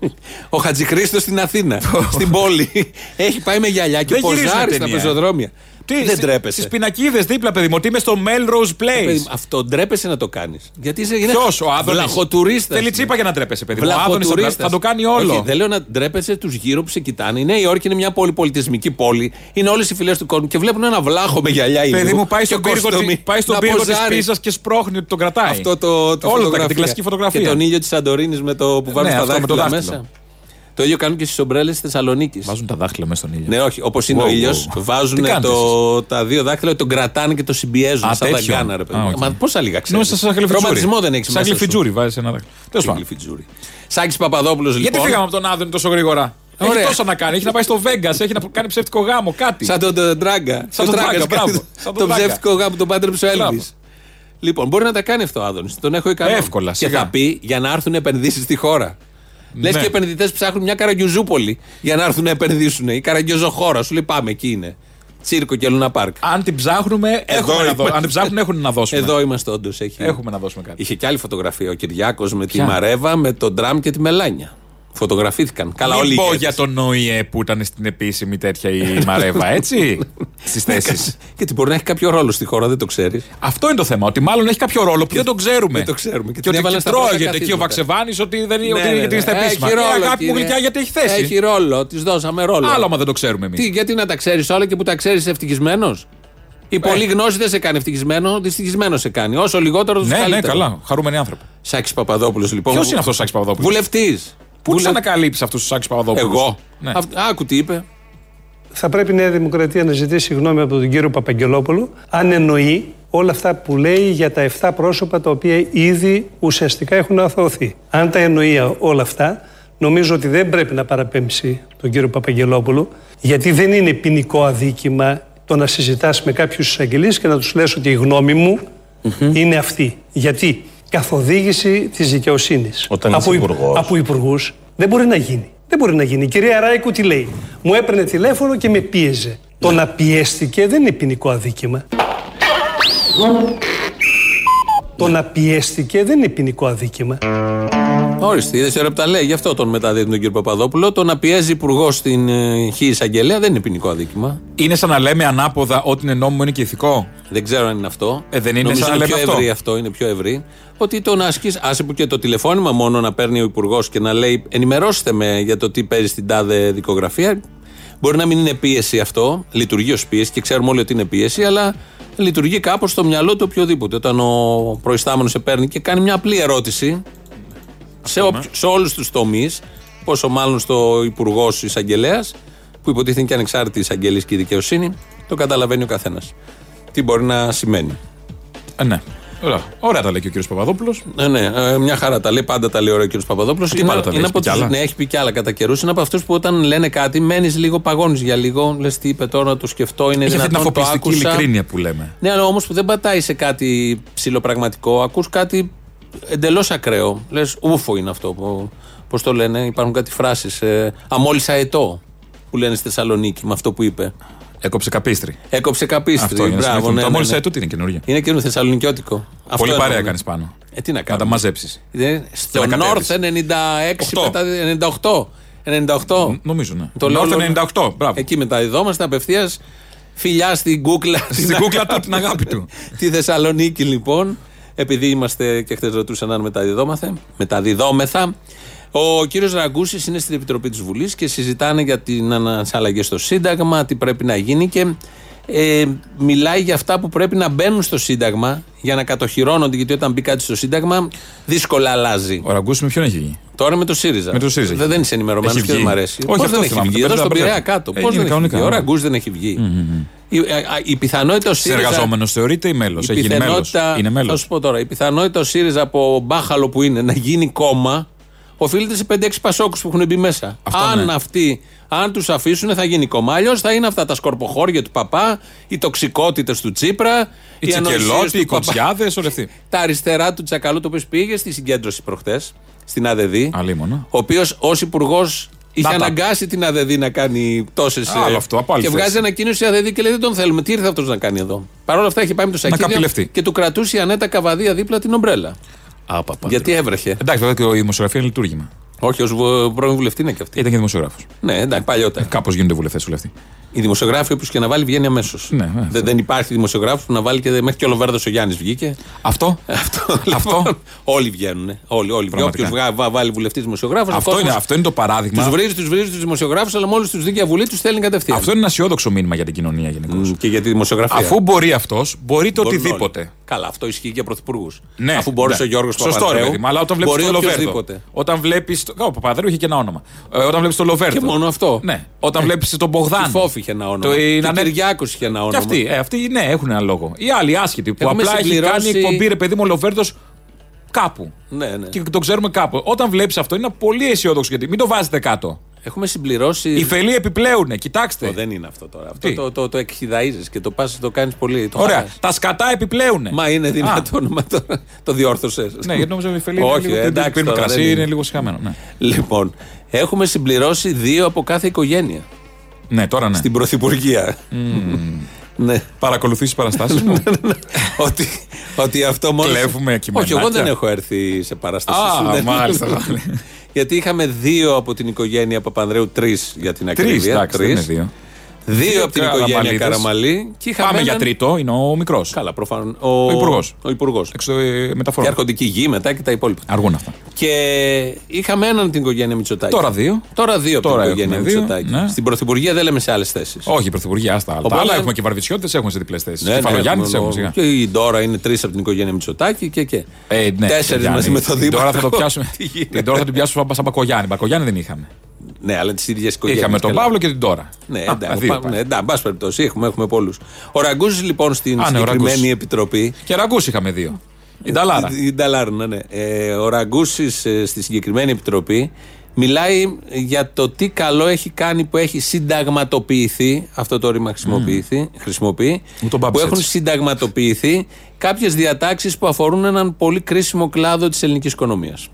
Ο Χατζηχρήστος στην Αθήνα, στην πόλη. Έχει πάει με γυαλιά και Δεν γυρίζουν ποζάρει στα ταινία. Πεζοδρόμια. δεν τρέπεσαι. Στις πινακίδες δίπλα, παιδί μου, ότι είμαι στο Melrose Παιδί, Place. Αυτό ντρέπεσαι να το κάνεις. Γιατί είσαι είναι Ποιος, ο Άδωνης; Βλαχοτουρίστας. Θέλει τσίπα για να τρέπεσαι, παιδί μου. Ο Άδωνης θα, Βλαχοτουρίστας. θα το κάνει όλο. Όχι, δεν λέω να ντρέπεσαι τους γύρω που σε κοιτάνε. Η Νέα Υόρκη είναι μια πολυπολιτισμική πόλη. Είναι όλες οι φυλές του κόσμου και βλέπουν ένα βλάχο με γυαλιά Παιδί ήλιου μου, πάει και στον πύργο, κοστούμι τη- πάει στον να πύργο της ποζάρει. Πίζας και σπρώχνει ότι τον κρατάει. Αυτό το, το Όλο τα, φωτογραφία. την κλασική φωτογραφία. Και τον ήλιο της Σαντορίνης με το που βάζουν Ναι, τα αυτό με το δάχτυλα δάχτυλο. μέσα. Το ίδιο κάνουν και στις ομπρέλες της Θεσσαλονίκης. Βάζουν τα δάχτυλα μέσα στον ήλιο. Ναι, όχι. Όπως είναι Wow, ο ήλιος, wow. βάζουν Τι κάνετε το, τα δύο δάχτυλα, τον κρατάνε και το συμπιέζουν. Α, σαν τα τέτοιο. γκάνα, ρε παιδί. Α, μου. οκ. Μα πόσα λίγα ξέρεις. Νόμιζα σαν γλυφιτζούρι. Ρωμαντισμό δεν έχει Σαν μέσα. γλυφιτζούρι, βάζεις ένα δάχτυλο. Τέλος πάντων. Σάκης Παπαδόπουλος λοιπόν. Γιατί φύγαμε από τον Άδωνη τόσο γρήγορα; Ωραία. Έχει τόσα να κάνει. Έχει να πάει στο Βέγγα, έχει να κάνει ψεύτικο γάμο, κάτι. Σαν τον τον Τράγκα. Σαν Ο τον Τράγκας Τράγκα, κάνει μπράβο. Σαν τον Το Τράγκα. ψεύτικο γάμο που τον πάντρεψε ο Μπράβο. Έλβη. Λοιπόν, μπορεί να τα κάνει αυτό ο Άδωνης. Τον έχω ικανό. Εύκολα, Και σιγά. θα πει για να έρθουν επενδύσεις στη χώρα. Λες Ναι. και οι επενδυτές ψάχνουν μια καραγκιουζούπολη για να έρθουν να επενδύσουν. Η καραγκιουζοχώρα. Σου λέει πάμε, εκεί είναι. Τσίρκο και Λούνα Πάρκ. Αν την ψάχνουμε, έχουμε να είμαστε. δω- Αν την ψάχνουν, έχουν να δώσουμε. Εδώ είμαστε όντως. Έχουμε να δώσουμε κάτι. Είχε και άλλη φωτογραφία. Ο Κυριάκος με τη Ποια; Μαρέβα, με τον Ντραμ και τη Μελάνια. Φωτογραφήθηκαν. Καλά, όλοι. Μην οι πω ηγέτες. για τον ΟΗΕ που ήταν στην επίσημη τέτοια η Μαρέβα, έτσι. Στις θέσεις. Γιατί μπορεί να έχει κάποιο ρόλο στη χώρα, δεν το ξέρεις. Αυτό είναι το θέμα. Ότι μάλλον έχει κάποιο ρόλο που δεν το ξέρουμε. Δεν το ξέρουμε. Και Και, την ότι έβαλαν στα πρώτα τρώγεται εκεί ο καθίσματα. Βαξεβάνης ότι δεν είναι Ναι, ότι ναι, γιατί ναι. είναι στα επίσημα. Έχει Ε, ρόλο, αγάπη μου κύριε. γλυκιά γιατί έχει θέση. Έχει ρόλο, της δώσαμε ρόλο. Άλλο άμα δεν το ξέρουμε εμείς. Τι, γιατί να τα ξέρεις όλα και που τα ξέρεις ευτυχισμένος; Η πολλή γνώση δεν σε κάνει ευτυχισμένο, δυστυχισμένος σε κάνει. Όσο λιγότερο, τόσο Ναι, ναι, καλύτερο. καλά. Χαρούμενοι άνθρωποι. Σάκης Παπαδόπουλος, λοιπόν. Ποιος είναι αυτός ο Σάκης Παπαδόπουλος; Βουλευτής. Πού τους ανακαλύψεις αυτούς τους Σάκη Παπαδόπουλους; Εγώ. Ναι. Αυ- Άκου τι είπε. θα πρέπει η Νέα Δημοκρατία να ζητήσει γνώμη από τον κύριο Παπαγγελόπουλο αν εννοεί όλα αυτά που λέει για τα 7 πρόσωπα τα οποία ήδη ουσιαστικά έχουν αθωωωθεί. Αν τα εννοεί όλα αυτά, νομίζω ότι δεν πρέπει να παραπέμψει τον κύριο Παπαγγελόπουλο, γιατί δεν είναι ποινικό αδίκημα το να συζητάς με κάποιους εισαγγελείς και να τους λες ότι η γνώμη μου είναι αυτή. Γιατί; Καθοδήγηση της δικαιοσύνης Όταν είσαι από, υπουργός. από υπουργούς δεν μπορεί να γίνει. Δεν μπορεί να γίνει. Η κυρία Ράικου τι λέει; Μου έπαιρνε τηλέφωνο και με πίεζε. Το να πιέστηκε δεν είναι ποινικό αδίκημα. Το να πιέστηκε δεν είναι ποινικό αδίκημα. Ορίστε, είδες ώρα που τα λέει. Γι' αυτό τον μεταδίδει τον κύριο Παπαδόπουλο. Το να πιέζει υπουργός στην ε, χή εισαγγελέα δεν είναι ποινικό αδίκημα. Είναι σαν να λέμε ανάποδα ότι είναι νόμιμο είναι και ηθικό. Δεν ξέρω αν είναι αυτό. Ε, δεν είναι Νομίζω σαν να είναι λέμε πιο αυτό. ευρύ αυτό. Είναι πιο ευρύ. Ότι το να ασκεί, άσε που και το τηλεφώνημα μόνο να παίρνει ο υπουργός και να λέει ενημερώστε με για το τι παίζει στην τάδε δικογραφία. Μπορεί να μην είναι πίεση αυτό, λειτουργεί ως πίεση και ξέρουμε όλοι ότι είναι πίεση, αλλά λειτουργεί κάπως στο μυαλό του οποιοδήποτε. Όταν ο προϊστάμενος σε παίρνει και κάνει μια απλή ερώτηση σε, όποιο- σε όλους τους τομείς, πόσο μάλλον στο υπουργό εισαγγελέα, που υποτίθεται είναι και ανεξάρτητη εισαγγελής και η δικαιοσύνη, το καταλαβαίνει ο καθένας. Τι μπορεί να σημαίνει. Ε, ναι. Ωραία. Ωραία τα λέει και ο κύριος Παπαδόπουλος. Ναι, ναι, ε, μια χαρά τα λέει, πάντα τα λέει ο κύριος Παπαδόπουλος. Τι πάντα τα λέει, έχει πει κι άλλα. Ναι, έχει πει κι άλλα κατά καιρούς. Είναι από αυτούς που όταν λένε κάτι, μένεις λίγο, παγώνεις για λίγο. Λες τι είπε τώρα, να το σκεφτώ, είναι Έχει αυτή την δυνατόν, το αφοπλιστική άκουσα. ειλικρίνεια που λέμε. Ναι, αλλά όμως που δεν πατάει σε κάτι ψηλοπραγματικό, ακούς κάτι εντελώς ακραίο. Λες, ούφο είναι αυτό. Πώς το λένε, υπάρχουν κάτι φράσεις. Ε, Αμόλυσα ετώ που λένε στη Θεσσαλονίκη με αυτό που είπε. Έκοψε καπίστρι. Έκοψε καπίστρι. Αυτό είναι. Μπράβο, ναι, το ναι, μόλις ναι. τούτη είναι καινούργια; Είναι και θεσσαλονικιώτικο. Αυτό Πολύ εννοώ, παρέα ναι. κάνεις πάνω. Ε, τι να Να κάνω. τα μαζέψεις. Στο Και να North κατέβεις. 96, Οχτώ. μετά 98. 98. Νομίζω, ναι. Το North λέω- 98, μπράβο. Εκεί μεταδιδόμαστε απευθείας. Φιλιά στην κούκλα. Στην κούκλα του, την αγάπη του. Τη Θεσσαλονίκη λοιπόν. Επειδή είμαστε και χθες ρωτούσαν αν μεταδιδόμαστε, μεταδιδόμεθα. Ο κύριος Ραγκούσης είναι στην Επιτροπή της Βουλής και συζητάνε για την αλλαγέ στο Σύνταγμα, τι πρέπει να γίνει και ε, μιλάει για αυτά που πρέπει να μπαίνουν στο Σύνταγμα για να κατοχυρώνονται. Γιατί όταν μπει κάτι στο Σύνταγμα, δύσκολα αλλάζει. Ο Ραγκούσης με ποιον έχει βγει. Τώρα με το ΣΥΡΙΖΑ. Με το ΣΥΡΙΖΑ Δεν, έχει δεν είσαι ενημερωμένος Έχει και δεν βγει. μ' αρέσει. Όχι, Πώς αυτό δεν έχει θυμάμαι, βγει. το Εδώ στον πέτυχα Πειραιά πέρα. κάτω. Ε, Πώς είναι δεν έχει κανονικά, βγει; Ο ναι. Ραγκούζ δεν έχει βγει. Η, α, α, η πιθανότητα ο ΣΥΡΙΖΑ. Συνεργαζόμενος θεωρείται ή μέλος; Η Έχει γίνει μέλος; πιθανότητα, Είναι θα μέλο. σου πω τώρα, η πιθανότητα ο ΣΥΡΙΖΑ από μπάχαλο που είναι να γίνει κόμμα οφείλεται σε 5-6 πασόκους που έχουν μπει μέσα. Αυτό αν ναι. αυτοί, αν τους αφήσουν, θα γίνει κόμμα. Αλλιώς θα είναι αυτά τα σκορποχώρια του παπά, οι τοξικότητες του Τσίπρα, Οι ανοησίες τσικελώτοι, του οι παπά. κοτσιάδε, όλοι αυτοί. Τα αριστερά του Τσακαλού, το οποίος πήγε στη συγκέντρωση προχτές, στην ΑΔΔ. Αλίμονο. Ο οποίος ως υπουργός είχε Να τα. αναγκάσει την ΑΔΔ να κάνει τόσες. Άλλο αυτό, από άλλη Και θέση. βγάζει ανακοίνωση η ΑΔΔ και λέει: Δεν τον θέλουμε. Τι ήρθε αυτός να κάνει εδώ; Παρ' όλα αυτά είχε πάει με το σακίδιο καπηλευτεί. και του κρατούσε η Ανέτα Καβαδία δίπλα την ομπρέλα. Άπαπα. Γιατί έβρεχε. Εντάξει, βέβαια και η δημοσιογραφία είναι λειτουργήμα. Όχι, ως πρώην βουλευτή είναι και αυτή. Ήταν και δημοσιογράφος. Ναι, εντάξει, παλιότερα. Κάπως γίνονται βουλευτές όλοι αυτοί. Οι δημοσιογράφοι, όποιος και να βάλει, βγαίνει αμέσως. Ναι, ναι, αυτό. δεν, δεν υπάρχει δημοσιογράφος που να βάλει και μέχρι και ο Λοβέρδος ο Γιάννης βγήκε. Αυτό; Αυτό. Αυτό; λοιπόν, όλοι βγαίνουν. Όλοι, όλοι. Πραγματικά. Όποιος βάλει βουλευτής δημοσιογράφος. Αυτό είναι, αυτό είναι το παράδειγμα. Τους βρίζει, τους βρίζει τους δημοσιογράφους, αλλά μόλι τους δει για βουλή τους στέλνει κατευθείαν. Αυτό είναι ένα αισιόδοξο μήνυμα για την κοινωνία γενικώς. Μ, Και για τη δημοσιογραφία. Αφού μπορεί αυτός, μπορεί το Μπορούν οτιδήποτε. όλοι. Καλά, αυτό ισχύει και για πρωθυπουργούς. Ναι, Αφού μπορούσε ναι. ο Γιώργος Σωστό, ρε Παπανδρέου. παιδί μου, αλλά όταν βλέπεις μπορεί το Λοβέρδο. οποιοδήποτε. Όταν βλέπεις. Ο Παπαδρέου είχε και ένα όνομα. Ε, όταν βλέπεις το Λοβέρδο. Και μόνο αυτό. Ναι. Όταν Ε. βλέπεις τον Μπογδάνο. Η Φόφη είχε ένα όνομα. Το, η Και ο Νανέ- Κυριάκος είχε ένα όνομα. Και αυτοί, ε, αυτοί ναι, έχουν ένα λόγο. Οι άλλοι άσχετοι που Έχουμε απλά έχει συμπληρώσει- κάνει εκπομπή, ρε παιδί μου, ο Λοβέρδος κάπου. Ναι, ναι. Και το ξέρουμε κάπου. Όταν βλέπεις αυτό είναι πολύ αισιόδοξο γιατί μην το βάζετε κάτω. Έχουμε συμπληρώσει. Οι φελοί επιπλέουν, κοιτάξτε. Ω, δεν είναι αυτό τώρα. Αυτό Τι; το, το, το εκχυδαΐζεις και το πας το κάνεις πολύ. Το Ωραία. χαλάς. Τα σκατά επιπλέουν. Μα είναι δυνατόν. Μα το, το διόρθωσες. Ναι, γιατί νόμιζα ότι οι φελοί είναι Όχι, λίγο. εντάξει, πίνουν τώρα κρασί, δεν είναι λίγο συχαμένο. Ναι. Λοιπόν, έχουμε συμπληρώσει δύο από κάθε οικογένεια ναι, τώρα ναι. στην Πρωθυπουργία. ναι. Παρακολουθήσει παραστάσεις μου; ότι, ότι αυτό μόνο. Κλέβουμε κειμενάκια. Όχι, εγώ δεν έχω έρθει σε παράσταση. Α, σου, δεν- μάλιστα. Γιατί είχαμε δύο από την οικογένεια Παπανδρέου, τρεις για την Τρεις, ακρίβεια. εντάξει, δεν τρεις. είναι δύο. Δύο από την οικογένεια Καραμαλίδες. Καραμαλή. Και είχαμε Πάμε για έναν- τρίτο, είναι ο μικρός. Καλά, προφανώς. Ο, υπουργός. Ο υπουργός. Εξω ε, Και μεταφορά. έρχονται εκεί γη μετά και τα υπόλοιπα. Αργούν αυτά. Και είχαμε έναν την οικογένεια Μητσοτάκη. Τώρα δύο. Τώρα δύο από Τώρα την οικογένεια έχουμε δύο, Μητσοτάκη. ναι. Στην Πρωθυπουργία δεν λέμε σε άλλες θέσεις. Όχι, η Πρωθυπουργία, άστα. άλλα. Οπότε- Τα άλλα έχουμε και βαρβιτσιώτε, έχουμε σε διπλές θέσεις. Ναι, Ναι, ναι, Κεφαλογιάννη έχουμε, έχουμε ο- σιγά. Και η Ντόρα είναι τρεις από την οικογένεια Μητσοτάκη και. και. Ε, ναι, Τέσσερις Γιάννη. μαζί με το Δήμαρχο. Τώρα θα το πιάσουμε. Τι γίνεται; Την τώρα θα την πιάσουμε σαν Μπακογιάννη. Μπακογιάννη δεν είχαμε. Ναι, αλλά τις ίδιες οικογένειες. Είχαμε τον Παύλο και την Τώρα. Ναι, Α, εντάξει, δύο πα- πάλι. ναι, εντάξει, εν πάση περιπτώσει, έχουμε, έχουμε πολλούς. Ο Ραγκούζης λοιπόν στην Α, ναι, ο συγκεκριμένη Ραγκούσης. επιτροπή. Και ραγκού είχαμε δύο. Η Νταλάρα. Η Νταλάρα, ναι, ναι. Ε, ο Ραγκούση στη συγκεκριμένη επιτροπή μιλάει για το τι καλό έχει κάνει που έχει συνταγματοποιηθεί. Αυτό το ρήμα χρησιμοποιηθεί, χρησιμοποιεί. Μου τον που πάψε έχουν έτσι. συνταγματοποιηθεί κάποιες διατάξεις που αφορούν έναν πολύ κρίσιμο κλάδο της ελληνικής οικονομίας.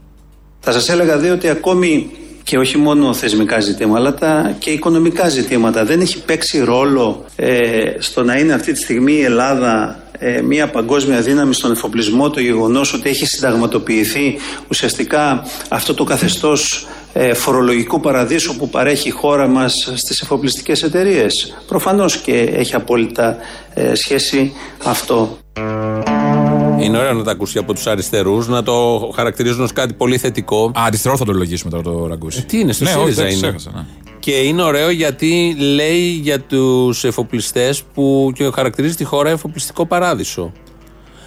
Θα σας έλεγα δε ότι ακόμη και όχι μόνο θεσμικά ζητήματα, αλλά τα και οικονομικά ζητήματα δεν έχει παίξει ρόλο ε, στο να είναι αυτή τη στιγμή η Ελλάδα ε, μια παγκόσμια δύναμη στον εφοπλισμό το γεγονός ότι έχει συνταγματοποιηθεί ουσιαστικά αυτό το καθεστώς ε, φορολογικού παραδείσου που παρέχει η χώρα μας στις εφοπλιστικές εταιρείες. Προφανώς και έχει απόλυτα ε, σχέση αυτό. Είναι ωραίο να τα ακούσει από τους αριστερούς, να το χαρακτηρίζουν ως κάτι πολύ θετικό. Α, αριστερό θα το λογίσουμε τώρα το ραγκούσι. Τι είναι, στο ναι, όχι, ΣΥΡΙΖΑ δεν είναι. ξέχασα, ναι. Και είναι ωραίο γιατί λέει για τους εφοπλιστές που και χαρακτηρίζει τη χώρα εφοπλιστικό παράδεισο.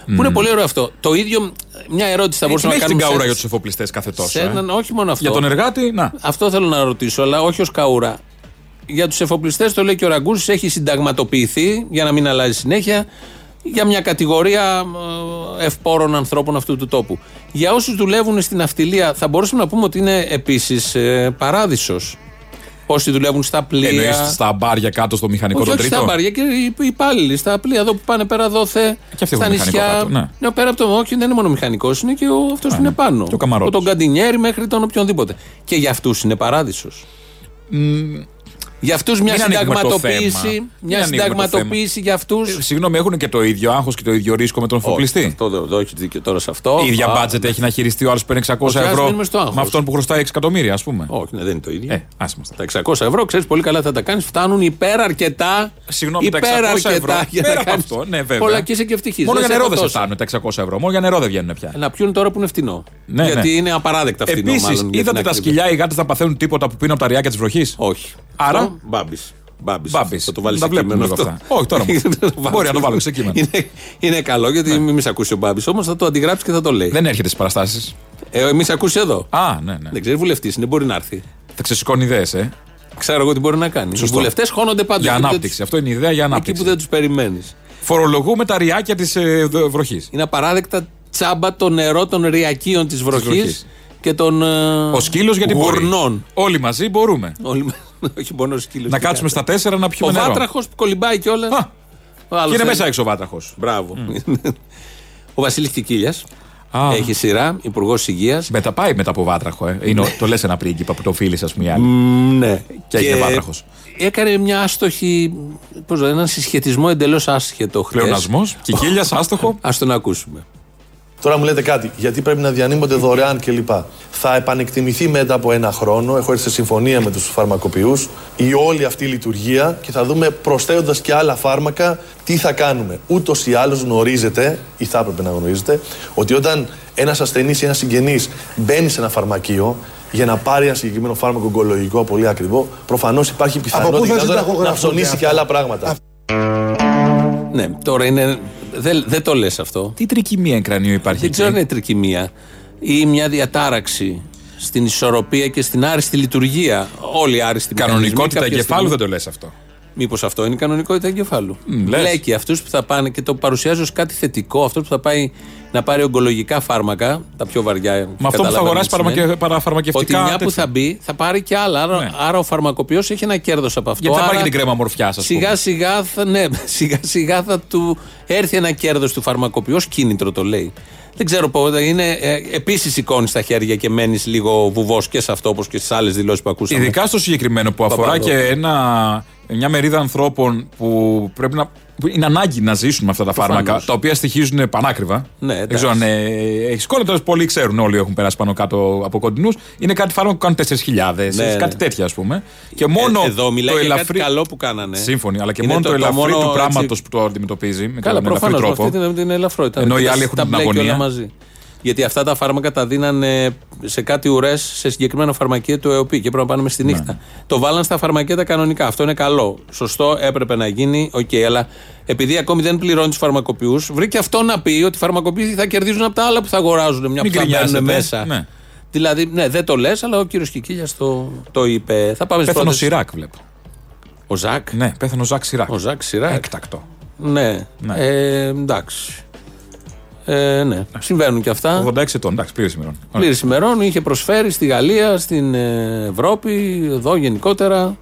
Που είναι πολύ ωραίο αυτό. Το ίδιο, μια ερώτηση θα Ε, μπορούσαμε την να έχει την κάνουμε. καούρα σε- για τους εφοπλιστές κάθε τόσο. σε ε. έναν- όχι μόνο αυτό. Για τον εργάτη, να. Αυτό θέλω να ρωτήσω, αλλά όχι ως καούρα. Για τους εφοπλιστές, το λέει και ο Ραγκούση, έχει συνταγματοποιηθεί για να μην αλλάζει συνέχεια για μια κατηγορία ε, ευπόρων ανθρώπων αυτού του τόπου. Για όσους δουλεύουν στην αυτιλία, θα μπορούσαμε να πούμε ότι είναι επίσης ε, παράδεισος. Όσοι δουλεύουν στα πλοία. Εννοείς στα μπάρια κάτω στο μηχανικό όχι, τον όχι τρίτο; στα μπαριά και οι υπάλληλοι στα πλοία εδώ που πάνε πέρα δόθε. Και αυτοί στα έχουν μηχανικό νησιά. κάτω, ναι. πέρα από το. Όχι, δεν είναι μόνο μηχανικός, είναι και αυτός που ναι. είναι πάνω. Και ο καμαρώτης. Από τον καντινιέρη μέχρι τον οποιονδήποτε. Και για αυτούς είναι παράδεισος. Για αυτούς μια Μην ανοίγουμε το συνταγματοποίηση. θέμα. Μια Μην ανοίγουμε το συνταγματοποίηση για αυτούς. Ε, Συγγνώμη, έχουν και το ίδιο άγχος και το ίδιο ρίσκο με τον εφοπλιστή. Αυτό δεν δεν έχει δίκιο τώρα σε αυτό. Η ίδια Α, μπάτζετ έχει να χειριστεί ο άλλος που παίρνει 600 Όχι, ας ευρώ μείνουμε στο άγχος. με αυτόν που χρωστάει 6 εκατομμύρια, ας πούμε. Όχι, ναι, δεν είναι το ίδιο. Ε, άσε μας. Τα 600 ευρώ, ξέρεις πολύ καλά θα τα κάνεις, φτάνουν υπέρ αρκετά. Συγγνώμη, τα 600 υπέρ ευρώ. αρκετά για Πέρα να από κάνεις. αυτό, ναι, βέβαια. Πολλά και είσαι και ευτυχής. Μόνο για νερό δεν σε φτάνουν τα 600 ευρώ. Μόνο για νερό δεν βγαίνουν πια. Να πιούν τώρα που είναι φτηνό. Ναι, Γιατί ναι. είναι απαράδεκτα φτηνό. Επίσης, μάλλον, για είδατε την τα ακρίβεια. σκυλιά οι γάτες να παθαίνουν τίποτα που πίνουν από τα ριάκια τη βροχή. Όχι. Άρα; Μπάμπης. Μπάμπης. Μπάμπης. Θα το βάλεις Τα σε βλέπουμε κείμενο λίγο αυτό. αυτά. Όχι, τώρα όμως. Θα το βάλεις. Μπορεί να το βάλω σε κείμενο. Είναι, είναι καλό γιατί μην σε ακούσει ο Μπάμπης. Όμως θα το αντιγράψει και θα το λέει. Δεν έρχεται στις παραστάσεις. Ε, μη σε ακούσει εδώ. Α, ναι, ναι. Δεν ξέρει, βουλευτής είναι, μπορεί να έρθει. Θα ξεσηκώνει ιδέες, ε. Ξέρω εγώ τι μπορεί να κάνει. Οι Σωστό. βουλευτές χώνονται πάντα. Για εκεί που δεν ανάπτυξη. Αυτό είναι η ιδέα για τους- Εκεί ανάπτυξη. που δεν τους περιμένεις. Φορολογούμε τα ριάκια της ε, βροχής. Είναι απαράδεκτα τσάμπα το νερό των ριακίων της βροχής βροχής. και των. ε, Ο σκύλος γιατί μπορεί. γουρνών. Όλοι μαζί μπορούμε. Όλοι με- Όχι μόνο ο σκύλο. Να κάτσουμε στα τέσσερα να Ο πιούμε νερό. βάτραχος που κολυμπάει κιόλας. Α, Και είναι μέσα έξω ο βάτραχος. Μπράβο. ο Βασίλης Κικίλιας Α. έχει σειρά, υπουργός υγείας. Μετά πάει μετά από βάτραχο, ε. Είναι, ο- το λες ένα πρίγκιπα που το φίλει, ας πούμε, οι άλλοι. Ναι. Και έγινε βάτραχος. Έκανε μια άστοχη. Πώς το, έναν συσχετισμό εντελώς άσχετο χθες. Πλεονασμός, κικίλιας, άστοχο. Α τον ακούσουμε. Τώρα μου λέτε κάτι, γιατί πρέπει να διανύμονται δωρεάν κλπ. Θα επανεκτιμηθεί μετά από ένα χρόνο. Έχω έρθει σε συμφωνία με τους φαρμακοποιούς η όλη αυτή η λειτουργία και θα δούμε προσθέτοντας και άλλα φάρμακα τι θα κάνουμε. Ούτως ή άλλως γνωρίζετε, ή θα έπρεπε να γνωρίζετε, ότι όταν ένας ασθενής ή ένας συγγενής μπαίνει σε ένα φαρμακείο για να πάρει ένα συγκεκριμένο φάρμακο ογκολογικό πολύ ακριβό, προφανώς υπάρχει πιθανότητα θα να- να συνταγογραφούνται ψωνίσει αυτά; και άλλα πράγματα. Ναι, τώρα είναι. Δεν, δεν το λες αυτό. Τι τρικυμία κρανίου υπάρχει Δεν ξέρω αν εκεί. είναι τρικυμία ή μια διατάραξη στην ισορροπία και στην άριστη λειτουργία. Όλοι οι άριστοι Κανονικότητα εγκεφάλου δεν το λες αυτό. Μήπως αυτό είναι η κανονικότητα εγκεφάλου; Μμ, λες. Λέει και αυτούς που θα πάνε και το παρουσιάζει ως κάτι θετικό, αυτός που θα πάει να πάρει ογκολογικά φάρμακα, τα πιο βαριά. Με αυτό που θα καταλαβαίνω αγοράσει τι σημαίνει. παραμακε- παραφαρμακευτικά. Ότι μια που τέτοια. θα μπει θα πάρει και άλλα. Άρα, Ναι. άρα ο φαρμακοποιός έχει ένα κέρδος από αυτό. Γιατί θα Άρα πάρει και την κρέμα μορφιά, ας πούμε. Σιγά σιγά θα, ναι, σιγά σιγά θα του έρθει ένα κέρδος του φαρμακοποιού, ως κίνητρο το λέει. Δεν ξέρω πότε είναι. Ε, Επίσης σηκώνει τα χέρια και μένεις λίγο βουβός και σε αυτό όπως και στις άλλες δηλώσεις που ακούσαμε. Ειδικά στο συγκεκριμένο που αφορά Παπαδόπουλο. και ένα, μια μερίδα ανθρώπων που πρέπει να. που είναι ανάγκη να ζήσουν με αυτά τα Προφανώς. φάρμακα, τα οποία στοιχίζουν πανάκριβα. Ναι, Δεν ξέρω αν ε, έχει κόλλο, τέλος πολλοί ξέρουν, όλοι έχουν περάσει πάνω κάτω από κοντινούς. Είναι κάτι φάρμακο που κάνουν 4.000, Ναι, κάτι ναι. τέτοια ας πούμε. Και μόνο Ε, εδώ μιλάει το για ελαφρύ. κάτι καλό που κάνανε. Σύμφωνοι, αλλά και Είναι μόνο το, ελαφρύ μόνο, του έτσι, πράγματος που το αντιμετωπίζει με Καλά, τον ελαφρύ προφανώς τρόπο. αυτή την, την ελαφρότητα. Ενώ οι Τα- άλλοι έχουν τα την μπλέκει αγωνία. Όλα μαζί. Γιατί αυτά τα φάρμακα τα δίνανε σε κάτι ουρές σε συγκεκριμένο φαρμακείο του ΕΟΠΥΥ και έπρεπε να πάνε μες στη νύχτα. Το βάλαν στα φαρμακεία τα κανονικά. Αυτό είναι καλό. Σωστό, έπρεπε να γίνει. Οκ, αλλά επειδή ακόμη δεν πληρώνει τους φαρμακοποιούς, βρήκε αυτό να πει ότι οι φαρμακοποιοί θα κερδίζουν από τα άλλα που θα αγοράζουν μια Μην που θα μπαίνουν γκρινιάζετε, μέσα. ναι. Δηλαδή, ναι, δεν το λες, αλλά ο κύριος Κικίλιας το, το είπε. Θα πάμε στις Πέθανε ο πρώτες- Σιράκ, βλέπω. Ο Ζακ; Ναι, πέθανε ο Ζακ Σιράκ. Ο Ζακ Σιράκ. Έκτακτο. Ναι. Ναι. Ε, εντάξει. Ε, ναι. Συμβαίνουν και αυτά. 86 ετών, εντάξει, πλήρης ημερών. Πλήρης ημερών είχε προσφέρει στη Γαλλία, στην ε, Ευρώπη, εδώ γενικότερα,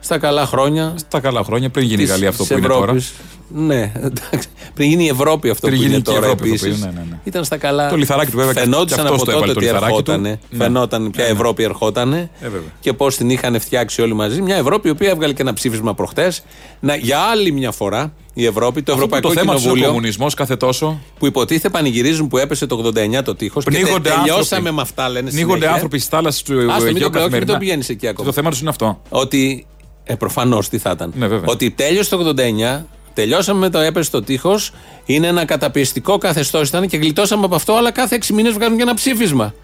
στα καλά χρόνια. Στα καλά χρόνια, πριν γίνει η της- Γαλλία αυτό της που είναι τώρα. Ευρώπης. Ναι, εντάξει. Πριν γίνει η Ευρώπη αυτό Πριν που γίνει είναι και η τώρα Ευρώπη αυτό που επίσης. είναι, ναι, ναι, ναι. Ήταν στα καλά. Το λιθαράκι του βέβαια και Φαινόταν αυτός από το έβαλε τότε το ότι λιθαράκι του. ερχότανε. Ναι. Φαινόταν ποια Ευρώπη ερχότανε Ε, βέβαια. και πώς την είχαν φτιάξει όλοι μαζί. Μια Ευρώπη η οποία έβγαλε και ένα ψήφισμα προχτές. Για άλλη μια φορά η Ευρώπη, το Αυτό που Ευρωπαϊκό το θέμα του είναι ο Κοινοβούλιο κομμουνισμός κάθε τόσο. που υποτίθεται πανηγυρίζουν που έπεσε το 89 το τείχος. Και τε- Πνίγονται τελειώσαμε άνθρωποι. με αυτά, λένε. Πνίγονται συνέχεια. άνθρωποι στις θάλασσες του Άστο, μην Αιγαίου το πλέον, μην καθημερινά. το πηγαίνεις εκεί Και ακόμα. Το θέμα τους είναι αυτό. Ότι. Ε, προφανώς τι θα ήταν. Ναι, βέβαια. Ότι τέλειωσε το 89, τελειώσαμε με το έπεσε το τείχος, είναι ένα καταπιεστικό καθεστώς ήταν και γλιτώσαμε από αυτό, αλλά κάθε 6 μήνες βγάζουν και ένα ψήφισμα.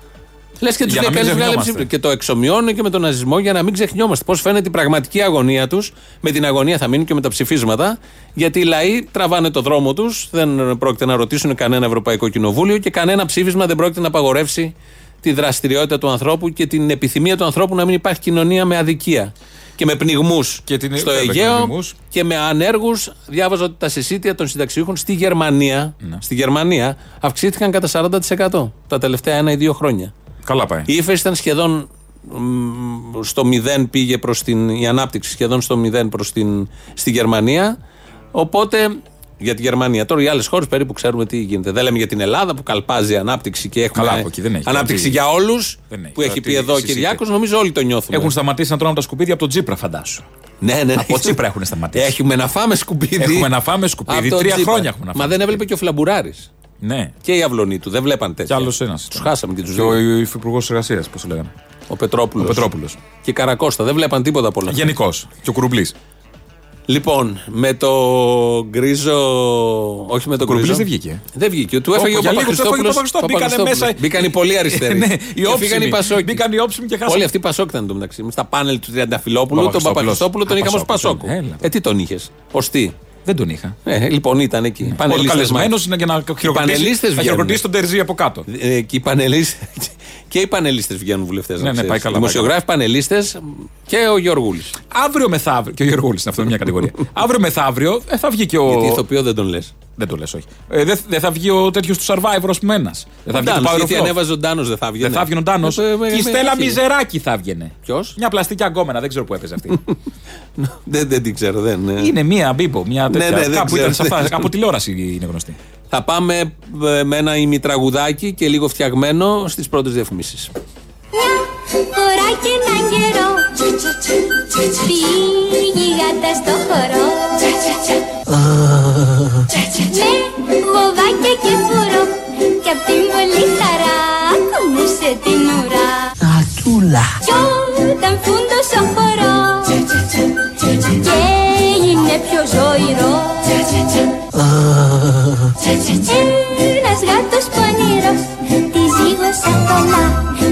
Λες και τους Για λέει να μην κανεί βγάλε ξεχνιόμαστε. ψήφισμα. Και το εξομοιώνουν και με τον ναζισμό για να μην ξεχνιόμαστε. Πώς φαίνεται η πραγματική αγωνία τους. Με την αγωνία θα μείνουν και με τα ψηφίσματα. Γιατί οι λαοί τραβάνε το δρόμο τους. Δεν πρόκειται να ρωτήσουν κανένα Ευρωπαϊκό Κοινοβούλιο και κανένα ψήφισμα δεν πρόκειται να απαγορεύσει τη δραστηριότητα του ανθρώπου και την επιθυμία του ανθρώπου να μην υπάρχει κοινωνία με αδικία. και με πνιγμούς Και την- στο βέβαια, και με Αιγαίο πνιγμούς. και με ανέργους. Διάβαζα ότι τα συσίτια των συνταξιούχων στη Γερμανία, Ναι. στη Γερμανία αυξήθηκαν κατά 40% τα τελευταία ένα ή δύο χρόνια. Καλά πάει. Η ύφεση ήταν σχεδόν μ, στο μηδέν πήγε προς την, η ανάπτυξη σχεδόν στο μηδέν προς την, στη Γερμανία. Οπότε για τη Γερμανία. Τώρα οι άλλες χώρες περίπου ξέρουμε τι γίνεται. Δεν λέμε για την Ελλάδα που καλπάζει η ανάπτυξη και έχουμε Καλά, από εκεί δεν έχει. ανάπτυξη Γιατί- για όλους. Δεν έχει. Που έχει Τώρα πει τι εδώ ο συζήτηση. Κυριάκος, νομίζω όλοι το νιώθουμε. Έχουν σταματήσει να τρώνε από τα σκουπίδια από τον Τζίπρα, φαντάσου. Ναι, ναι, ναι. Από Τσίπρα έχουν σταματήσει. Έχουμε να φάμε σκουπίδι. Έχουμε να φάμε σκουπίδι. Από τον Τρία Τσίπρα. χρόνια έχουμε να Μα φάμε δεν έβλεπε και ο Φλαμπουράρης. Ναι. Και οι αυλωνοί του. Δεν βλέπαν Κι τέτοια. άλλος ένας. Τους χάσαμε και τους Και δύο. ο υφυπουργός εργασίας, πώς το λέγανε. Ο Πετρόπουλος. Ο Πετρόπουλος. Και η Καρακώστα. Δεν βλέπαν τίποτα από όλα αυτά. Γενικώ. Και ο Κουρουμπλή. Λοιπόν, με το γκρίζο. Όχι με το Κουρουμπλής γκρίζο. δεν βγήκε. Δεν βγήκε. Του Όχι, έφαγε ο για λίγο του έφαγε ο Παπαχριστόπουλος. Παπαχριστόπουλος. Μπήκανε Παπαχριστόπουλος. μέσα. Μπήκαν οι πολύ αριστεροί. Ναι, οι Και φύγαν όψιμοι. οι Πασόκοι. Μπήκαν οι όψιμοι και χάσανε. Όλοι αυτοί Πασόκ ήταν το μεταξύ. Στα πάνελ του Τριανταφυλόπουλου, τον Παπαχριστόπουλος. Παπαχριστόπουλο τον Α, είχαμε ως Πασόκ, Πασόκο. έλα. Ε, τι τον είχες; Ω τι. Δεν τον είχα. Ε, λοιπόν, ήταν εκεί. Ο Πανελίστες καλεσμένος μάλιστα. είναι για να πανελίστες χειροκροτήσει, να βγαίνουν. χειροκροτήσει τον Τερζή από κάτω. Ε, και οι πανελίστες και οι πανελίστες βγαίνουν βουλευτές. Ναι, ναι, πάει καλά, Δημοσιογράφοι, πανελίστες και ο Γιώργουλη. Αύριο μεθαύριο. Και ο Γιώργο είναι αυτό είναι μια κατηγορία. Αύριο μεθαύριο ε, θα βγει και ο. Γιατί ηθοποιό δεν τον λες. Δεν το λες, όχι. Ε, δεν δεν θα βγει ο τέτοιος του Survivor, α πούμε, ένα. Δεν θα βγει το Power γιατί of Love. ανέβαζε ο Ντάνος δεν θα βγει. Δεν θα βγει ο Ντάνος. Ε, ε, Και η ε, Στέλλα έχει. Μιζεράκη θα βγαινε. Ποιος; Μια πλαστική αγκόμενα, δεν ξέρω που έπαιζε αυτή. δεν, δεν την ξέρω. Δεν, ε. είναι μία μπίμπο, μια τέτοια. ναι, δεν κάπου ξέρω, ήταν σε αυτά. δεν ξέρω. Από τηλεόραση είναι γνωστή. Θα πάμε ε, με ένα ημιτραγουδάκι και λίγο φτιαγμένο στις πρώτες διαφημίσεις. Φορά και έναν καιρό. Πήγη γάτα στο χορό. Με βοβάκια και φορό Κι απ' την πολύ χαρά Κουνούσε την ουρά. Ατούλα. Κι όταν φούντωσε ο χορός. Και έγινε πιο ζωηρό. Ένας γάτος πονηρός Τη ζήγωσε καλά Και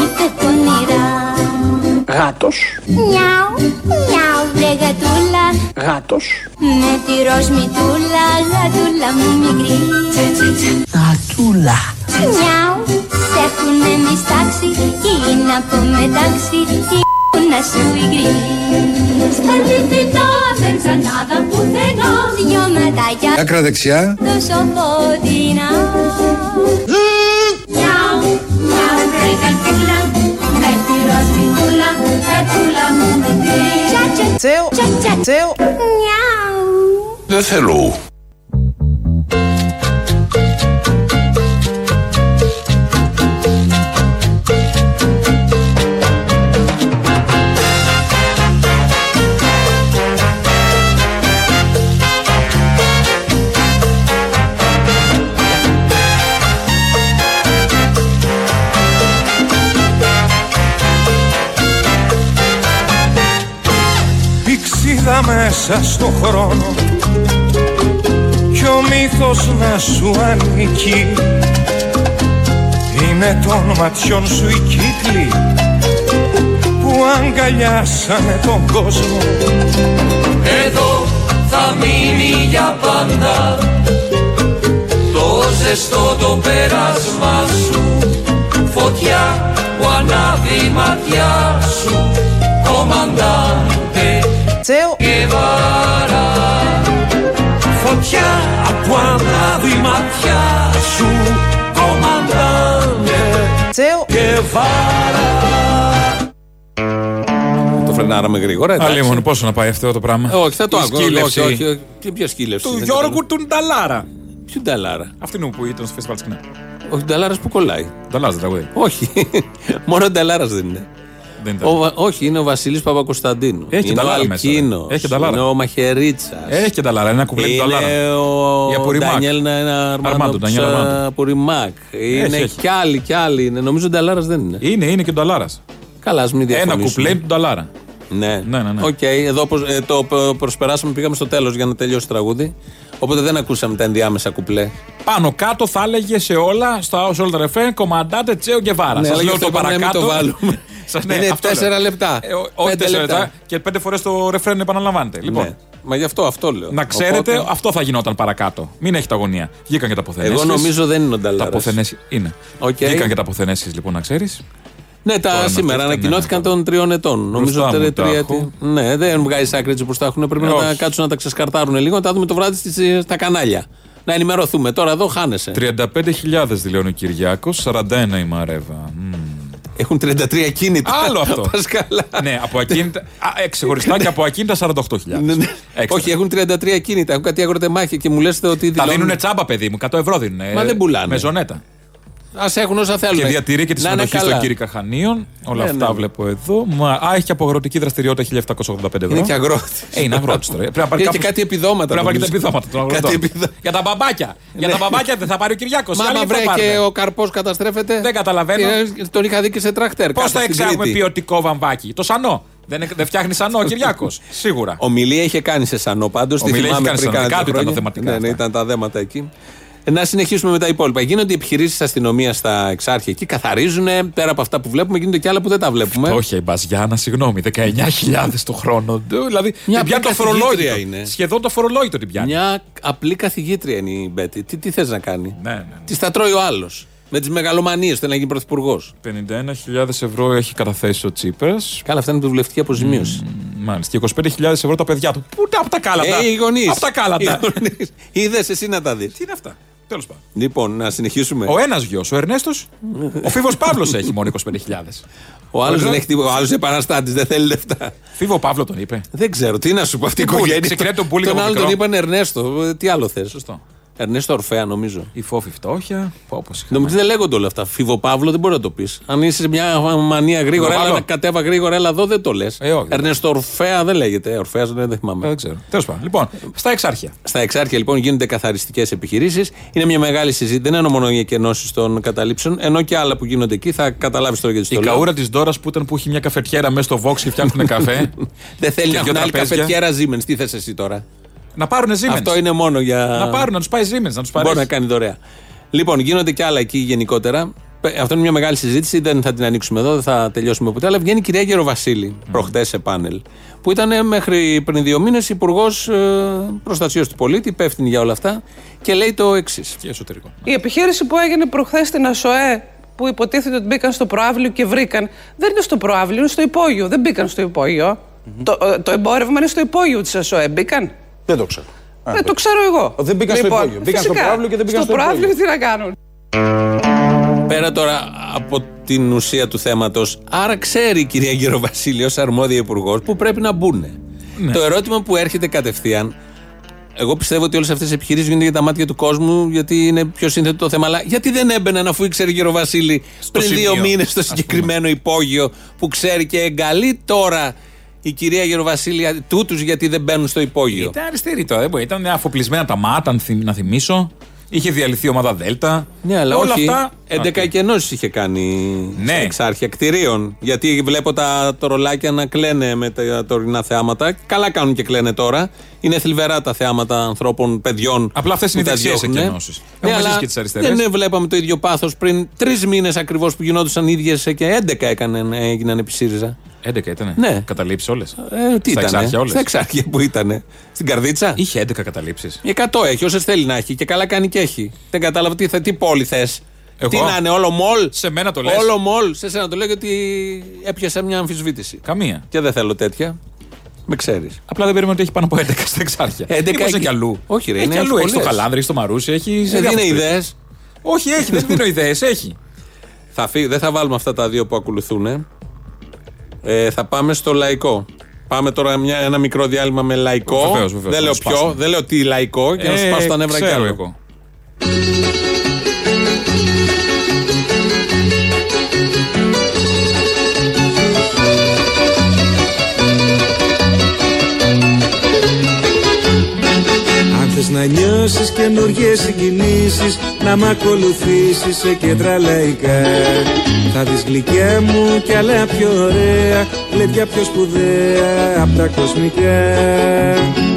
είπε πονηρά Γάτος. Μιαου, μιαου βρε γατούλα Γάτος. Με τη ροζ μητούλα Γατούλα μου μικρή Ατούλα. Μιαου, σε έχουνε μιστάξει Κι είναι από μετάξι Η να σου υγρή Στα λιτριτά δεν ξανάδα πουθενά Δυο ματάκια Άκρα δεξιά. τόσο φωτεινά Μιαου Δεν θέλω. Μέσα στο χρόνο. Κι ο μύθος να σου ανήκει. Είναι των ματιών σου οι κύκλοι που αγκαλιάσανε τον κόσμο. Εδώ θα μείνει για πάντα το ζεστό το πέρασμα σου. Φωτιά που ανάβει η ματιά σου. Κομμαντάντε Τσέο, και βάρα φωτιά που ανάβει η ματιά σου κομμαντάντε τσέο. και βάρα Το φρενάραμε γρήγορα. εντάξει. Αλλή μόνο πόσο να πάει αυτό το πράγμα; Ε, Όχι, θα το Η ακούω. σκύλευση Όχι, όχι, όχι. Και Ποια σκύλευση; Του δεν Γιώργου του Νταλάρα. Ποιου Νταλάρα; Αυτήν που ήταν στο φεστιβάλ της Κνέας. Όχι, Νταλάρας που κολλάει. Νταλάρα δεν τραγουδί. Όχι. Μόνο Νταλάρας δεν είναι. Δεν ήταν. Ο, Βα- όχι, είναι ο Βασίλης Παπακωνσταντίνου. Έχει και είναι ο Νταλάρα μέσα, Αλκίνοος, ρε. Έχει και Νταλάρα. Είναι ο Μαχαιρίτσας. Έχει και Νταλάρα, ένα κουπλέ του Νταλάρα. Είναι ο Η Απορριμάκ. Ντανιέλ Αρμάντο Αρμάντο, Ντανιέλ Αρμάντο. Απορριμάκ. Είναι έχει. κι άλλοι κι άλλοι. Είναι. Νομίζω ο Νταλάρας δεν είναι. Είναι, είναι και ο Νταλάρας. Καλά, ας μην Ένα διαφωνήσουμε. κουπλέ του Νταλάρα. Ναι, Ναι, ναι, ναι. Οκ, εδώ πως- ε, το π- προσπεράσαμε, πήγαμε στο τέλος για να τελειώσει το τραγούδι. Οπότε δεν ακούσαμε τα ενδιάμεσα κουπλέ. Πάνω κάτω θα έλεγε σε όλα, στα, σε όλα τα ρεφρέν, κομμαντάτε Τσέο και Βάρα. Ναι, Σας αλλά λέω γι' αυτό το είπαμε να μην παρακάτω. το βάλουμε. Σας- ναι, Είναι αυτό λέω. τέσσερα λεπτά. Ε, ο- όχι Πέντε τέσσερα λεπτά. λεπτά. Και πέντε φορές το ρεφρέν επαναλαμβάνεται. Λοιπόν, Ναι. Μα γι' αυτό αυτό λέω. να ξέρετε, Οπότε, αυτό θα γινόταν παρακάτω. Μην έχετε αγωνία. Βγήκαν και τα αποθενέσεις. εγώ νομίζω δεν είναι ο Τα Νταλάρα. αποθενέσει είναι. Οκ. Βγήκαν και τα αποθενέσεις, λοιπόν, να ξέρεις. Ναι, τα Τώρα, σήμερα αυτά, ανακοινώθηκαν των τριών ετών. Νομίζω Μπροστά μου τρία- τα τρία- έχω. Ναι, δεν βγάζει άκρη έτσι όπω τα έχουν. Πρέπει Ε, να τα όχι. κάτσουν να τα ξεσκαρτάρουν λίγο, να τα δούμε το βράδυ στις- στα κανάλια. Να ενημερωθούμε. Τώρα εδώ χάνεσαι. 35.000 δηλώνει ο Κυριάκος, 41 η Μαρέβα. Μμμ. Έχουν 33 κίνητα. Άλλο αυτό. Πας καλά. ναι, από ακίνητα. Α, ε, ξεχωριστά και από ακίνητα 48.000. Ναι, ναι. Έξτρα. Όχι, έχουν 33 κίνητα. Έχουν κάτι αγροτεμάχια και μου λέτε ότι. Τα δηλώνουν- δίνουν τσάμπα, παιδί μου. 100 ευρώ δίνουν. Μα δεν πουλάνε. Με ζωνέτα. Α έχουν όσα θέλουν. Και διατηρεί και τη Να είναι συμμετοχή καλά. στον κύριο Καχανίων. Όλα Ναι, αυτά ναι. βλέπω εδώ. Μα, α, έχει και από αγροτική δραστηριότητα 1785 ευρώ. Είναι και αγρότης. Ε, είναι αγρότης τώρα. Πρέπει να πάρει Έχει και κάπως- κάτι επιδόματα. Πρέπει να πάρει και τα νομίζω. επιδόματα των Κάτι αγροτών. επιδο- Για τα μπαμπάκια. Για τα μπαμπάκια δεν θα πάρει ο Κυριάκος. Μα άμα βρε και ο καρπός καταστρέφεται. Δεν καταλαβαίνω. Και Τον είχα δει και σε τραχτέρ. Πώς κάτω θα στην εξάγουμε Κρήτη. ποιοτικό βαμβάκι; Το σανό. Δεν, δεν φτιάχνει σανό ο Κυριάκος. Σίγουρα. Ομιλία είχε κάνει σε σανό πάντως. Τη Ομιλία είχε θυμάμαι κάνει πριν σε σανό. κάνα Κάτι δύο ήταν τα χρόνια. θεματικά Ναι, ναι, αυτά. ήταν τα δέματα εκεί. Ε, Να συνεχίσουμε με τα υπόλοιπα. Γίνονται επιχειρήσεις αστυνομίας στα εξάρχεια εκεί, καθαρίζουν. Πέρα από αυτά που βλέπουμε, γίνονται και άλλα που δεν τα βλέπουμε. Όχι, η Μπαζιάνα, συγγνώμη, 19.000 το χρόνο. Δηλαδή, Μια την πιάνει το απλή φορολόγητο. καθηγήτρια είναι. Σχεδόν το φορολόγητο την πιάνει. Μια απλή καθηγήτρια είναι η Μπέτη. Τι, τι θες να κάνει; Ναι, ναι. Τη τα τρώει ο άλλος. Με τις μεγαλομανίες θέλει να γίνει πρωθυπουργός. 51.000 ευρώ έχει καταθέσει ο Τσίπρας. Καλά, αυτά είναι βουλευτική αποζημίωση. Μάλιστα. Και 25.000 ευρώ τα παιδιά του. Πού τα από τα κάλατα. Ε, οι γονείς. Από τα κάλατα. Είδες εσύ να τα δεις. Τι είναι αυτά; Τέλος πάντων. Λοιπόν, να συνεχίσουμε. Ο ένας γιος, ο Ερνέστος. ο Φίβος Παύλος έχει μόνο 25.000. Ο άλλος δεν έχει τίποτα. Ο άλλος επαναστάτης, δεν θέλει λεφτά. Φίβο Παύλο τον είπε. Δεν ξέρω, τι να σου πω αυτή η Τι μπουλ, οικογένεια. ξεκινάει τον μπούλινγκ Τον από άλλο μικρό. τον είπαν Ερνέστο. Ε, Τι άλλο θες. Σωστό. Ερνέστο Ορφέα, νομίζω. Η φόφη φτώχεια. Όπως Νομίζω δεν λέγονται όλα αυτά. Φίβο Παύλο δεν μπορεί να το πεις. Αν είσαι σε μια μανία γρήγορα, Φίβο έλα, Παύλο. κατέβα γρήγορα, έλα εδώ δεν το λες. Ε, όχι. Ερνέστο Ορφέα δεν λέγεται. Ορφέα δεν, δεν θυμάμαι. Δεν ξέρω. Τέλος πάντων. Λοιπόν, στα εξάρχεια. Στα εξάρχεια λοιπόν γίνονται καθαριστικές επιχειρήσεις. Είναι μια μεγάλη συζήτηση. Δεν είναι μόνο οι εκενώσεις των καταλήψεων, ενώ και άλλα που γίνονται εκεί. Θα καταλάβεις τώρα γιατί Η στο λέω. καούρα της Ντόρας που ήταν που έχει μια καφετιέρα μέσα στο Vox και φτιάχνουν καφέ. Δεν θέλει και να δυο έχουν άλλη τραπέζια. καφετιέρα Siemens. Τι θες εσύ τώρα; Να πάρουν Siemens. Αυτό είναι μόνο για. Να πάρουν, να τους πάει Siemens, να τους πάρει. Μπορεί να κάνει δωρεά. Λοιπόν, γίνονται και άλλα εκεί γενικότερα. Πε- Αυτό είναι μια μεγάλη συζήτηση, δεν θα την ανοίξουμε εδώ, δεν θα τελειώσουμε ποτέ. Αλλά βγαίνει η κυρία Γεροβασίλη, προχτές σε πάνελ, που ήταν μέχρι πριν δύο μήνες υπουργός προστασίας του πολίτη, υπεύθυνη για όλα αυτά, και λέει το εξής. Και εσωτερικό. Η επιχείρηση που έγινε προχθές στην ΑΣΟΕ που υποτίθεται ότι μπήκαν στο προάβλιο και βρήκαν, δεν είναι στο προάβλιο, είναι στο υπόγειο. Δεν μπήκαν στο υπογειο Το, ε, το εμπόρευμα είναι στο υπόγειο της ΑΣΟΕ. Μπήκαν; Δεν το ξέρω. Α, Δεν το ξέρω εγώ. Λοιπόν, Δεν μπήκαν στο υπόγειο. Μπήκαν στο φυσικά, προαύλιο και δεν μπήκαν στο προαύλιο υπόγειο. τι να κάνουν. Πέρα τώρα από την ουσία του θέματος, άρα ξέρει η κυρία Γεροβασίλη ω αρμόδια υπουργός που πρέπει να μπουν. Το ερώτημα που έρχεται κατευθείαν, εγώ πιστεύω ότι όλες αυτές οι επιχειρήσεις γίνονται για τα μάτια του κόσμου, γιατί είναι πιο σύνθετο το θέμα. Αλλά γιατί δεν έμπαιναν αφού ήξερε η Γεροβασίλη πριν σημείο, δύο μήνες στο ας συγκεκριμένο υπόγειο που ξέρει και εγκαλεί τώρα η κυρία Γεροβασίλη τούτους γιατί δεν μπαίνουν στο υπόγειο. Ήταν αριστερή τώρα, δεν μπορεί. Ήταν αφοπλισμένα τα μάτα, αν θυμ- να θυμίσω. Είχε διαλυθεί η ομάδα Δέλτα. Ναι, αλλά Όλα όχι. αυτά. 11 Α, εκενώσεις είχε κάνει Ναι. στα εξάρχεια κτηρίων. Γιατί βλέπω τα τορολάκια να κλαίνε με τα τωρινά θεάματα. Καλά κάνουν και κλαίνε τώρα. Είναι θλιβερά τα θεάματα ανθρώπων, παιδιών. Απλά αυτές είναι που οι τα δεξιές διώχνουνε. εκενώσεις. Ναι, Έχουμε αλλά ζήσει και τις αριστερές. δεν ναι, βλέπαμε το ίδιο πάθος πριν τρεις μήνες ακριβώς που γινόντουσαν ίδιες και 11 έκαναν, έγιναν επί ΣΥΡΙΖΑ. 11 ήταν. Ναι. Καταλήψεις όλες; Ε, τι Στα ήτανε; εξάρχεια όλες; Στα εξάρχεια που ήταν. Στην καρδίτσα; Είχε 11 καταλήψεις. 100 έχει, όσες θέλει να έχει. Και καλά κάνει και έχει. Δεν κατάλαβα τι, θα- τι πόλη θες. Εγώ; Τι να είναι, όλο μολ. Σε μένα το λες. Όλο μολ. Σε σένα το λέω γιατί έπιασα μια αμφισβήτηση. Καμία. Και δεν θέλω τέτοια. Με ξέρεις. Απλά δεν περίμενα ότι έχει πάνω από 11 στα εξάρχεια. 11 Μήπως εκεί. έχει αλλού. Όχι, ρε, έχει είναι αλλού. Έχει στο πολλές. Χαλάνδρη, έχει στο Μαρούσι, έχει. σε Δεν διάφορες είναι περιοχές. ιδέες. Όχι, έχει, δεν δίνω ιδέες. Έχει. Θα φύγει, δεν θα βάλουμε αυτά τα δύο που ακολουθούν. Ε, θα πάμε στο λαϊκό. Πάμε τώρα μια, ένα μικρό διάλειμμα με λαϊκό. Βεβαίως, βεβαίως, δεν να λέω το ποιο, σπάσουμε. δεν λέω τι λαϊκό και να σου Ε, σπάσω τα νεύρα κι ξέρω άλλο. εγώ. Θες να νιώσεις καινούργιες συγκινήσεις Να μ' ακολουθήσεις σε κέντρα λαϊκά. Θα δεις γλυκιά μου κι άλλα πιο ωραία Γλεντιά πιο σπουδαία απ' τα κοσμικά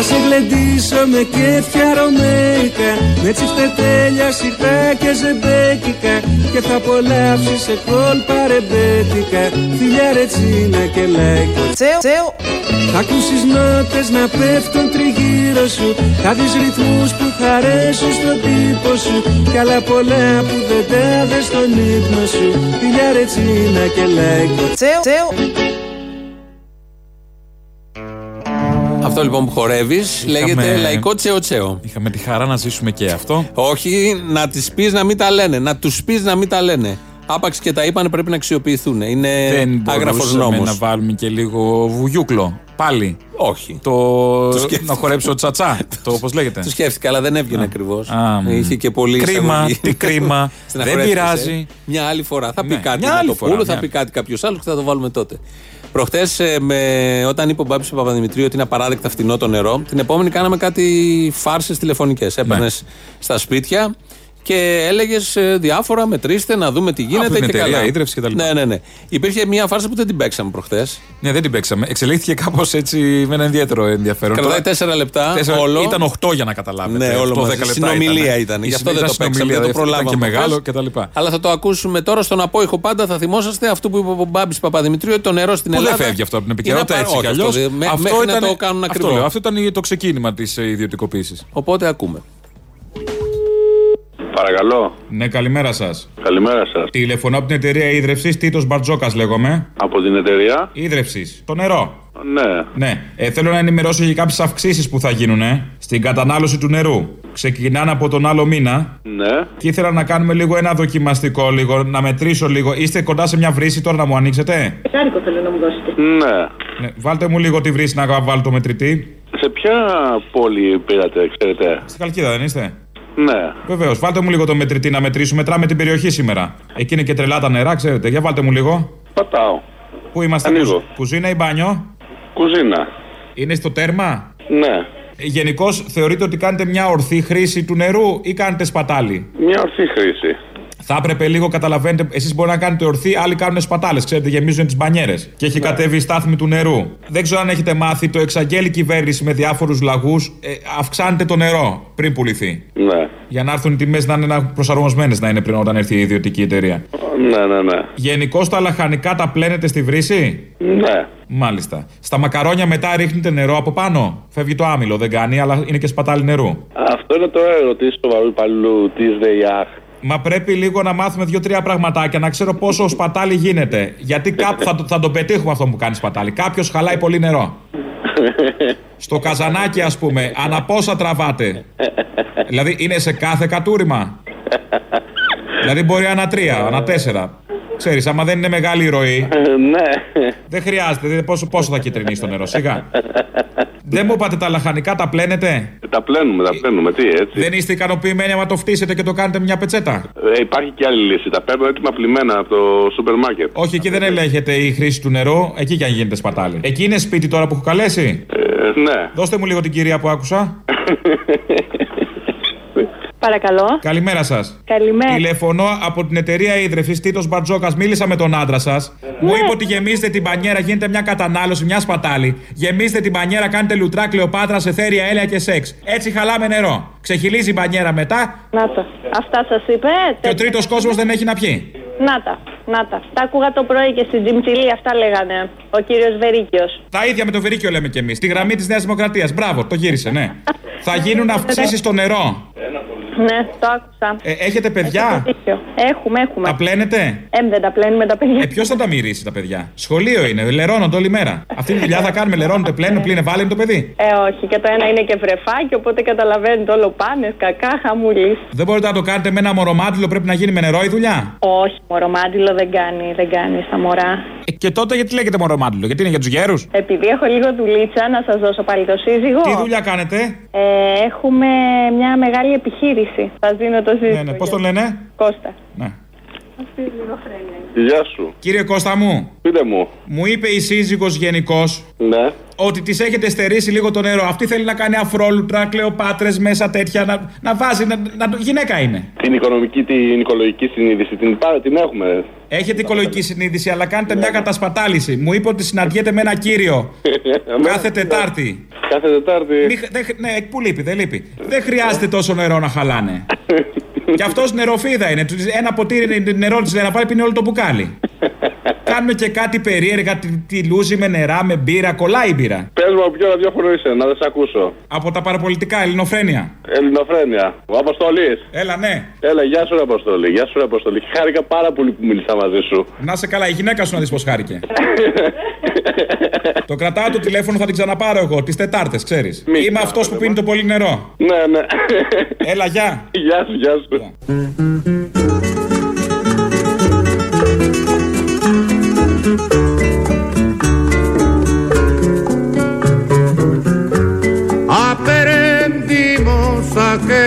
Θα Θα σε γλεντήσω με κέφια ρωμαϊκά Με τσιφτετέλια σιρτά και ζεμπέκικα. Και θα απολαύσεις σε κόλπα ρεμπέτικα. Φιλιά ρετσίνα και λαϊκά. Τσέο, τσέο. θα ακούσεις νότες να πέφτουν τριγύρω σου. Θα δεις ρυθμούς που χαρέσουν στον τύπο σου. Κι άλλα πολλά που δεν τα δες στον ύπνο σου. Φιλιά ρετσίνα και λαϊκό Τσέο, τσέο. Αυτό λοιπόν που χορεύεις λέγεται λαϊκό τσέο τσέο. Είχαμε τη χαρά να ζήσουμε και αυτό. Όχι να τις πεις να μην τα λένε. Να τους πεις να μην τα λένε. Άπαξ και τα είπαν πρέπει να αξιοποιηθούν. Είναι Δεν άγραφος μπορούσαμε νόμος. να βάλουμε και λίγο βουγιούκλο. Πάλι. Όχι. Το, σκέφτηκα. να χορέψω τσατσά. το πώ λέγεται. Το σκέφτηκα, αλλά δεν έβγαινε ακριβώς. Α, μ. Είχε και πολύ Κρίμα, εισαγωγή. τι κρίμα. Στεναχωρέθηκες, Δεν πειράζει. ε. Μια άλλη φορά. Θα πει Ναι, κάτι μια άλλη να το φορά, πούλου, θα μια. πει κάτι κάποιος άλλος και θα το βάλουμε τότε. Προχτέ, όταν είπε ο Μπάμπης Παπαδημητρίου ότι είναι απαράδεκτα φτηνό το νερό, την επόμενη κάναμε κάτι φάρσες τηλεφωνικές. Ναι. Έπαιρνες στα σπίτια και έλεγες διάφορα, μετρήστε, να δούμε τι γίνεται Από την και εταιρεία καλά. ίδρυυση και τα λοιπά. Ναι, ναι, ναι. Υπήρχε μια φάρσα που δεν την παίξαμε προχτέ. Ναι, δεν την παίξαμε. Εξελίχθηκε κάπως έτσι με ένα ιδιαίτερο ενδιαφέρον. Κρατάει Τώρα- τέσσερα λεπτά. Τέσσερα- όλο. Ήταν 8 για να καταλάβετε. Ναι, όλο 8-10 μαζί. λεπτά Συνομιλία ήταν. Η Γι' αυτό δεν το συνομιλία, παίξαμε, δεν το ήταν προλάβαμε. και μεγάλο προχθές. κτλ. Αλλά θα το ακούσουμε τώρα στον απόϊχο πάντα. Θα θυμόσαστε αυτό που είπε ο Μπάμπης Παπαδημητρίου ότι το νερό στην Που Ελλάδα. δεν φεύγει αυτό από την είναι επικαιρότητα απα- έτσι κι όχι, αλλιώ. αυτό δεν- με- μέχρι να το κάνουν αυτό, ακριβό. λέω, αυτό ήταν το ξεκίνημα της ιδιωτικοποίησης. Οπότε ακούμε. Παρακαλώ. Ναι, καλημέρα σας. Καλημέρα σας. Τηλεφωνώ από την εταιρεία ίδρυυση. Τίτος Μπαρτζόκας λέγομαι. Από την εταιρεία; Ίδρυυση. Το νερό. Ναι. Ναι. Ε, θέλω να ενημερώσω για κάποιες αυξήσεις που θα γίνουν στην κατανάλωση του νερού. Ξεκινάνε από τον άλλο μήνα. Ναι. Και ήθελα να κάνουμε λίγο ένα δοκιμαστικό, λίγο, να μετρήσω λίγο. Είστε κοντά σε μια βρύση τώρα να μου ανοίξετε; Χάρικο θέλω να μου δώσετε. Ναι. Ναι, βάλτε μου λίγο τη βρύση να βάλω το μετρητή. Σε ποια πόλη πήρατε, ξέρετε; Στην Καλκίδα δεν είστε; Ναι. Βεβαίως, βάλτε μου λίγο το μετρητή να μετρήσουμε. Μετράμε την περιοχή σήμερα. Εκεί είναι και τρελά τα νερά, ξέρετε. Για βάλτε μου λίγο. Πατάω. Πού είμαστε, Ανοίγω. κουζ- κουζίνα ή μπάνιο; Κουζίνα. Είναι στο τέρμα; Ναι. Γενικώς θεωρείτε ότι κάνετε μια ορθή χρήση του νερού ή κάνετε σπατάλη; Μια ορθή χρήση. Θα έπρεπε λίγο, καταλαβαίνετε, εσείς μπορεί να κάνετε ορθή, άλλοι κάνουν σπατάλες. Ξέρετε, γεμίζουν τις μπανιέρες. Και έχει κατέβει η στάθμη του νερού. Δεν ξέρω αν έχετε μάθει, το εξαγγέλει η κυβέρνηση με διάφορους λαγούς. Ε, αυξάνεται το νερό πριν πουληθεί. Ναι. Για να έρθουν οι τιμές να είναι προσαρμοσμένες να είναι πριν όταν έρθει η ιδιωτική εταιρεία. Ναι, ναι, ναι. Γενικώ τα λαχανικά τα πλένετε στη βρύση; Ναι. Μάλιστα. Στα μακαρόνια μετά ρίχνετε νερό από πάνω; Φεύγει το άμυλο, δεν κάνει, αλλά είναι και σπατάλη νερού. Αυτό είναι το ερωτήσει του βαρού υπαλλήλου της ΔΕΙΑΧ. Μα πρέπει λίγο να μάθουμε δύο-τρία πραγματάκια, να ξέρω πόσο σπατάλη γίνεται. Γιατί κάπου θα, το- θα το πετύχουμε αυτό που κάνει σπατάλη. Κάποιος χαλάει πολύ νερό. Στο καζανάκι, ας πούμε, ανά πόσα τραβάτε. δηλαδή είναι σε κάθε κατούριμα. δηλαδή μπορεί ανά τρία, ανά τέσσερα. Ξέρεις, άμα δεν είναι μεγάλη η ροή. ναι. Δεν χρειάζεται, δηλαδή πόσο, πόσο θα κυτρινίσει το νερό, σιγά. δεν μου είπατε τα λαχανικά τα πλένετε; Τα πλένουμε, τα πλένουμε. Τι έτσι. Δεν είστε ικανοποιημένοι άμα το φτύσετε και το κάνετε μια πετσέτα; Ε, υπάρχει και άλλη λύση. Τα παίρνω έτοιμα πλημμένα από το σούπερ μάρκετ. Όχι, εκεί δεν ελέγχεται η χρήση του νερού, εκεί και αν γίνεται σπατάλη. Εκεί είναι σπίτι τώρα που έχω καλέσει; Ε, ναι. Δώστε μου λίγο την κυρία που άκουσα. Παρακαλώ. Καλημέρα σας. Καλημέρα. Τηλεφωνώ από την εταιρεία ίδρυυση Τίτος Μπαρτζόκας. Μίλησα με τον άντρα σας. Μου είπε ότι γεμίζετε την πανιέρα, γίνεται μια κατανάλωση, μια σπατάλη. Γεμίζετε την πανιέρα, κάνετε λουτρά κλεοπάτρα σε θέρια, έλαια και σεξ. Έτσι χαλάμε νερό. Ξεχυλίζει η μπανιέρα μετά Να τα. Αυτά σας είπε. και ο τρίτος κόσμος δεν έχει να πιει. Να τα. Να τα. Τα άκουγα το πρωί και στην Τζιμτσιλή. Αυτά λέγανε. Ο κύριος Βερίκιος. Τα ίδια με το Βερίκιο λέμε κι εμείς. Τη γραμμή της Νέας Δημοκρατίας. Μπράβο, το γύρισε, ναι. Θα γίνουν αυξήσεις στο νερό. Ναι, το άκουσα. Ε, έχετε παιδιά; Δίκιο. Έχουμε, έχουμε. Τα πλένετε; Εμ, δεν τα πλένουμε τα παιδιά. Ε, ποιος θα τα μυρίσει τα παιδιά; Σχολείο είναι, λερώνονται όλη μέρα. Αυτή τη δουλειά θα κάνουμε, λερώνονται, πλένουν, πλύνε, βάλε το παιδί. Ε, όχι. Και το ένα είναι και βρεφάκι, οπότε καταλαβαίνετε όλο πάνε, κακά, χαμούλη. Δεν μπορείτε να το κάνετε με ένα μορομάντιλο, πρέπει να γίνει με νερό η δουλειά; Όχι, μωρομάντιλο δεν κάνει, δεν κάνει στα μωρά. Ε, και τότε γιατί λέγεται μορομάντιλο, γιατί είναι για τους γέρους; Επειδή έχω λίγο δουλίτσα, να σας δώσω πάλι το σύζυγο. Τι δουλειά κάνετε; Ε, έχουμε μια μεγάλη επιχείρηση. Σα δίνω το σύζυγο. Ναι, ναι, πώς τον λένε; Κώστα. Ναι. Γεια σου. Κύριε Κώστα μου, Πείτε μου. μου είπε η σύζυγος γενικώ Ναι. ότι της έχετε στερήσει λίγο το νερό. Αυτή θέλει να κάνει αφρόλουτρα, κλεοπάτρες μέσα τέτοια. Να, να βάζει. Να, να, γυναίκα είναι. Την οικονομική, την οικολογική συνείδηση την, πά- την έχουμε. Έχετε οικολογική συνείδηση, αλλά κάνετε μια κατασπατάληση. Μου είπε ότι συναντιέται με ένα κύριο κάθε Τετάρτη. Κάθε Τετάρτη. Μη χ- δεν χ- ναι, που λείπει, δεν λείπει. Δεν χρειάζεται τόσο νερό να χαλάνε. Κι αυτός νεροφίδα είναι. Τους- Ένα ποτήρι νερό τη να βάλει πίνει όλο το μπουκάλι. Κάνουμε και κάτι περίεργα, τη, τη λούζι με νερά, με μπύρα. Κολλάει η μπύρα. Πες μου από ποιο ραδιόφωνο είσαι, να δεν σε ακούσω. Από τα παραπολιτικά, ελληνοφρένεια. Ελληνοφρένεια. Ο Αποστολής. Έλα, ναι. Έλα, γεια σου, ρε Αποστολή. Γεια σου, ρε Αποστολή. Χάρηκα πάρα πολύ που μίλησα μαζί σου. Να σε καλά, η γυναίκα σου να δεις πώς χάρηκε. το κρατάω το τηλέφωνο, θα την ξαναπάρω εγώ. Τις Τετάρτες, ξέρεις. Είμαι αυτός που πίνει το πολύ νερό. Ναι, ναι. Έλα, γεια. Γεια σου, γεια σου. Aprendimos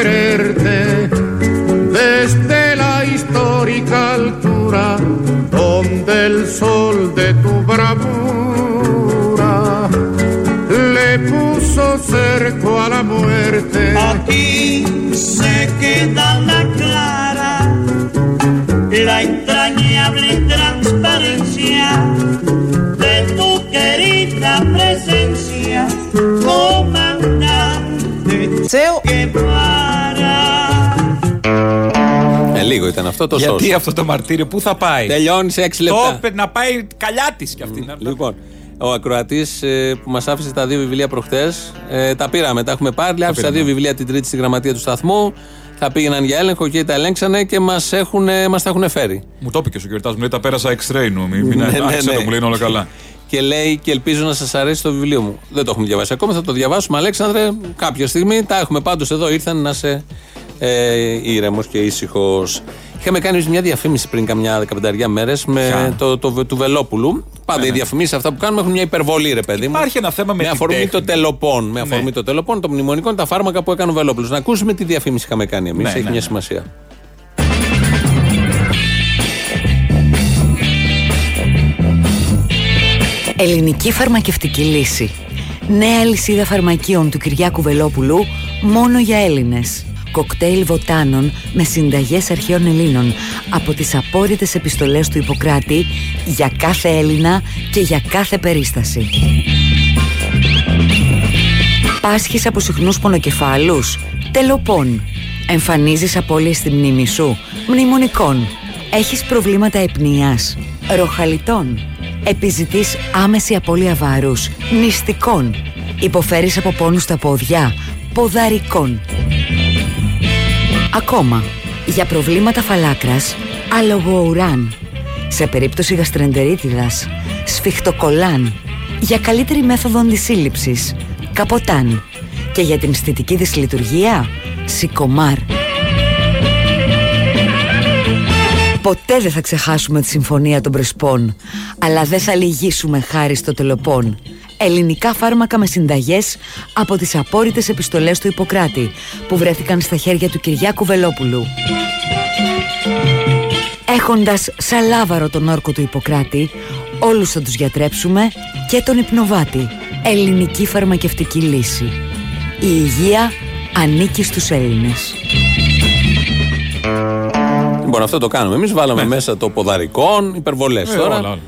quererte desde la histórica altura donde el sol de tu bravura le puso cerco a la muerte. Aquí se queda la clara, la entrañable transparencia de tu querida presencia, comandante Guevara. Ε, λίγο ήταν αυτό το Γιατί σώσο. αυτό το μαρτύριο, πού θα πάει; Τελειώνεις σε 6 Το λεπτά. είπε να πάει καλιά της κι αυτή. να- Λοιπόν, ο ακροατής που μας άφησε τα δύο βιβλία προχτές, τα πήραμε, τα έχουμε πάρει. Άφησε τα πήραμε. δύο βιβλία την Τρίτη στη γραμματεία του σταθμού. Θα πήγαιναν για έλεγχο και τα ελέγξανε και μας μας τα έχουν φέρει. Μου το είπε και ο security μου λέει τα πέρασα X-ray νου. Μην μην Ναι, ναι, άρχισε ναι. το μου λέει είναι όλα καλά. Και λέει και ελπίζω να σας αρέσει το βιβλίο μου. Δεν το έχουμε διαβάσει ακόμα, θα το διαβάσουμε. Αλέξανδρε, κάποια στιγμή τα έχουμε πάντως εδώ. Ήρθαν να σε ε, ήρεμος και ήσυχος. Είχαμε κάνει εμείς μια διαφήμιση πριν καμιά δεκαπενταριά μέρες με Ποια; το, το, του Βελόπουλου. Πάντα Ναι, οι ναι. διαφημίσεις αυτά που κάνουμε έχουν μια υπερβολή, ρε παιδί μου. Υπάρχει ένα θέμα με με την αφορμή τέχνη. το τελοπών. Με αφορμή Ναι. το τελοπών, των μνημονικών, τα φάρμακα που έκανε ο Βελόπουλος. Να ακούσουμε τι διαφήμιση είχαμε κάνει εμείς. Ναι, Έχει ναι, μια ναι. σημασία. Ελληνική φαρμακευτική λύση. Νέα λυσίδα φαρμακείων του Κυριάκου Βελόπουλου μόνο για Έλληνες. Κοκτέιλ βοτάνων με συνταγές αρχαίων Ελλήνων από τις απόρριτες επιστολές του Ιπποκράτη για κάθε Έλληνα και για κάθε περίσταση. Πάσχεις από συχνούς πονοκεφάλους. Τελοπών. Εμφανίζεις απώλειες στη μνήμη σου. Μνημονικών. Έχεις προβλήματα επνοιάς. Ροχαλιτών. Επιζητείς άμεση απώλεια βάρους. Νηστικών. Υποφέρεις από πόνους στα πόδια. Ποδαρικών. Ακόμα. Για προβλήματα φαλάκρας. Αλογοουράν. Σε περίπτωση γαστρεντερίτιδας. Σφιχτοκολάν. Για καλύτερη μέθοδο αντισύλληψης. Καποτάν. Και για την αισθητική δυσλειτουργία. Σικομάρ. Ποτέ δεν θα ξεχάσουμε τη συμφωνία των Πρεσπών, αλλά δεν θα λυγίσουμε χάρη στο τελοπών. Ελληνικά φάρμακα με συνταγές από τις απόρριτες επιστολές του Ιπποκράτη, που βρέθηκαν στα χέρια του Κυριάκου Βελόπουλου. Έχοντας σαλάβαρο τον όρκο του Ιπποκράτη, όλους θα τους γιατρέψουμε και τον υπνοβάτη. Ελληνική φαρμακευτική λύση. Η υγεία ανήκει στους Έλληνες. Λοιπόν, αυτό το κάνουμε. Εμείς βάλαμε μέσα το ποδαρικών, υπερβολές Ε, τώρα. όλα, όλα.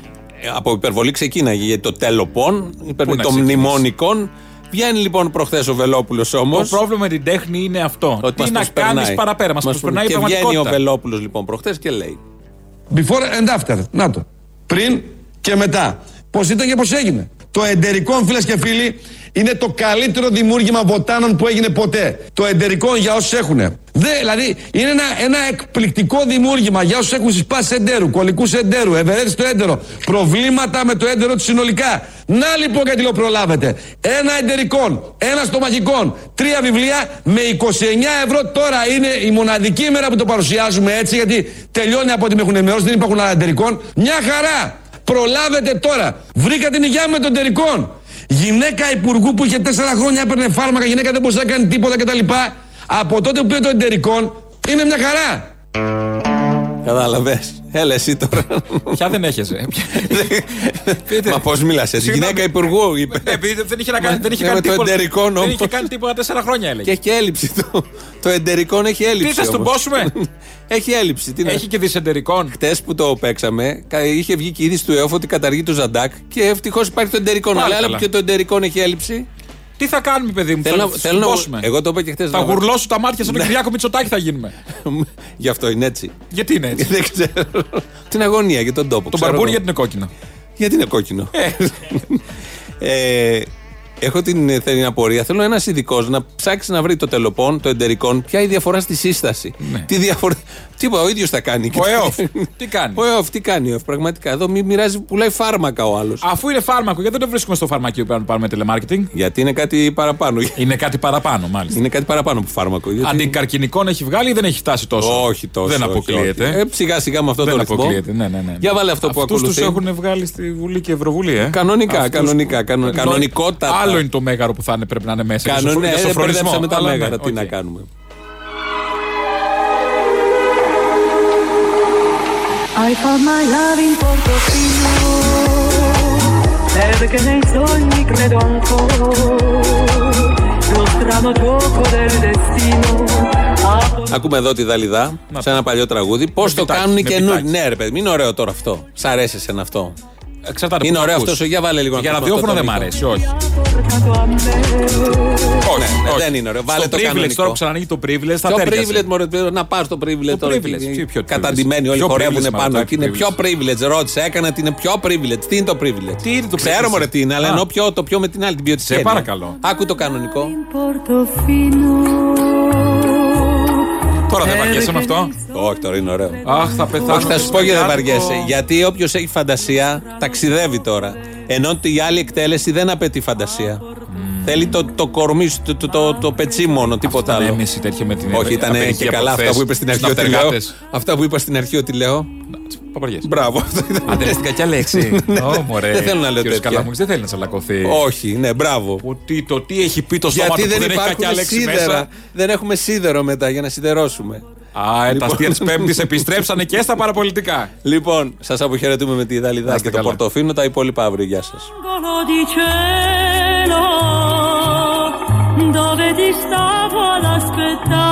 Ε, Από υπερβολή ξεκίναγε γιατί το τέλοπον, υπερ... Πού να των ξεκινήσει; μνημονικών. Βγαίνει λοιπόν προχθές ο Βελόπουλος όμως. Το πρόβλημα με την τέχνη είναι αυτό. Ότι Τι μας να προσπερνάει. κάνεις παραπέρα, μας Μας προσπερνάει η Και βγαίνει ο πραγματικότητα. Βελόπουλος λοιπόν προχθές και λέει. Before and after. Να το. Πριν και μετά. Πώς ήταν και πώς έγινε. Το εντερικό, φίλες και φίλοι, είναι το καλύτερο δημιούργημα βοτάνων που έγινε ποτέ. Το εντερικό για όσους έχουν. Δε, δηλαδή, είναι ένα, ένα εκπληκτικό δημιούργημα για όσους έχουν συσπάσει εντέρου, κολλικούς εντέρου, ευερέθηση στο έντερο, προβλήματα με το έντερο τους συνολικά. Να λοιπόν γιατί λέω προλάβετε. Ένα εντερικό, ένα στομαχικό, τρία βιβλία με 29 ευρώ. Τώρα είναι η μοναδική ημέρα που το παρουσιάζουμε έτσι, γιατί τελειώνει από ό,τι με έχουν ενημερώσει, δεν υπάρχουν άλλα εντερικών. Μια χαρά! Προλάβετε τώρα. Βρήκα την υγεία μου με τον τερικών. Γυναίκα υπουργού που είχε τέσσερα χρόνια έπαιρνε φάρμακα, γυναίκα δεν μπορούσε να κάνει τίποτα κτλ. Από τότε που πήρε το εντερικών είναι μια χαρά. Κατάλαβες. Έλα εσύ τώρα. Ποια δεν έχεσαι. Μα πώς μιλάς, εσύ. Συγγνώμη. Γυναίκα υπουργού είπε. Επειδή δεν είχε να κάνει, δεν είχε Ναι, κάνει με το τίποτα. εντερικό Δεν νόμο. είχε κάνει τίποτα τέσσερα χρόνια έλεγε. Και έχει έλλειψη το. Το εντερικόν έχει έλλειψη. Τι θες, τον όμως. πόσουμε; έχει έλλειψη. Τι να- Έχει και δυσεντερικών. Χτες που το παίξαμε, κα- είχε βγει και η είδηση του ΕΟΦ ότι καταργεί το Ζαντάκ και ευτυχώς υπάρχει το εντερικόν. Πάλι Αλλά άλλο καλά. που και το εντερικόν έχει έλλειψη. Τι θα κάνουμε, παιδί μου, Θέλω θα να- θέλω να- συμπόσουμε. Εγώ το είπα και χθες. Θα γουρλώσουν τα μάτια σαν τον Κυριάκο Μητσοτάκη θα γίνουμε. Γι' αυτό είναι έτσι. Γιατί είναι έτσι; Δεν ξέρω. Την αγωνία για τον τόπο. Το ξέρω μπαρμπούνι εγώ. γιατί είναι κόκκινο. Γιατί είναι κόκκινο. Ε, έχω την, ε, την απορία. Θέλω ένας ειδικός να ψάξει να βρει το τελοπών, το εντερικόν, ποια είναι η διαφορά στη σύσταση. Τι διαφορά. Τίποτα, ο ίδιος θα κάνει. Ναι. Ο ΕΟΦ. Τι κάνει; Ο ΕΟΦ, τι κάνει ο ΕΟΦ, πραγματικά. Εδώ μη μοιράζει, πουλάει φάρμακα ο άλλος. Αφού είναι φάρμακο, γιατί δεν το βρίσκουμε στο φαρμακείο που να πάρουμε τηλεμάρκετινγκ. Γιατί είναι κάτι παραπάνω. Είναι κάτι παραπάνω, μάλιστα. Είναι κάτι παραπάνω από φάρμακο. Γιατί... Αντικαρκινικών έχει βγάλει ή δεν έχει φτάσει τόσο; Όχι τόσο. Δεν όχι, αποκλείεται. όχι. Ε, σιγά σιγά με αυτό δεν το ρυθμό. αποκλείεται. Ναι, ναι, ναι. Για βάλε αυτό που Αυτούς ακολουθεί. τους έχουν βγάλει στη Βουλή και Ευρωβουλή, ε. Κανονικά, Αυτούς- κανονικά, κανο- Νο- κανονικότατα. Άλλο είναι το μέγαρο που θα είναι, πρέπει να είναι μέσα. για Κανονικά, σωφρο- για ναι, σωφρονισμό. μπερδέψαμε τα Αλλά ναι, μέγαρα. Τι οκ. να κάνουμε. I found my love in Portofino perché nei sogni credo ancora lo strano gioco del destino Ακούμε εδώ τη Δαλιδά σε ένα παλιό τραγούδι. Πώς το μπιτάκι, κάνουν οι με καινούργιοι. μπιτάκι. Ναι, ρε παιδί, είναι ωραίο τώρα αυτό. Σ' αρέσει εσένα αυτό. Εξαρτάται Είναι που το ωραίο ακούς. αυτός. Για βάλε λίγο να Για το ραδιόφωνο αυτό δεν το μ' μήκο. αρέσει, όχι. Ναι, ναι, δεν είναι ωραίο. Βάλε Στο το privilege κανονικό. τώρα που ξανανοίγει το privilege θα Ποιο τέριαζε. privilege, μωρέ, να πα στο privilege Το τώρα. privilege, εκεί. ποιο- ποιο privilege. Καταντημένοι όλοι Ποιο χορεύουν privilege, πάνω. Μαρωτάκη, Και είναι πιο privilege. Ρώτησε, έκανα ότι είναι πιο privilege. Τι είναι το privilege; Τι είναι το Ξέρω privilege? μωρέ τι είναι, αλλά Α. ενώ πιο, το πιο με την άλλη την ποιοτική. Σε έννοια. παρακαλώ. Άκου το κανονικό. Τώρα δεν βαριέσαι με αυτό; Όχι, τώρα είναι ωραίο. Αχ, θα πεθάνω. Όχι, θα σου πω γιατί δεν Κάτω. βαριέσαι. Γιατί όποιος έχει φαντασία ταξιδεύει τώρα. Ενώ η άλλη εκτέλεση δεν απαιτεί φαντασία. Θέλει το, το κορμί σου, το, το, το, το πετσί μόνο, τίποτα Ήταν άλλο. έμεση τέτοια με την Όχι, ήταν απεργία και καλά αυτά προχθές που είπες στην αρχή στους ότι λέω. ναυτεργάτες. Αυτά που είπα στην αρχή ότι λέω. Παπαριές. Μπράβο. αυτό ήταν. Αν δεν λες την κακιά λέξη. Ω, μωρέ. Δεν θέλω να λέω Κύριος τέτοια. Καλαμούκης δεν θέλει να τσαλακωθεί. Όχι, ναι, μπράβο. Ότι το τι έχει πει το σώμα Γιατί του που δεν δεν έχει κακιά υπάρχουν λέξη σίδερα. μέσα; Δεν έχουμε σίδερο μετά για να σιδερώσουμε. Α, ε, τα Λοιπόν. αστεία της Πέμπτης επιστρέψανε και στα παραπολιτικά. Λοιπόν, σας αποχαιρετούμε με τη Δαλιδά Να είστε και το καλά. Πορτοφίνο. Τα υπόλοιπα αύριο. Γεια σας. Cielo dove ti stavo ad aspettare.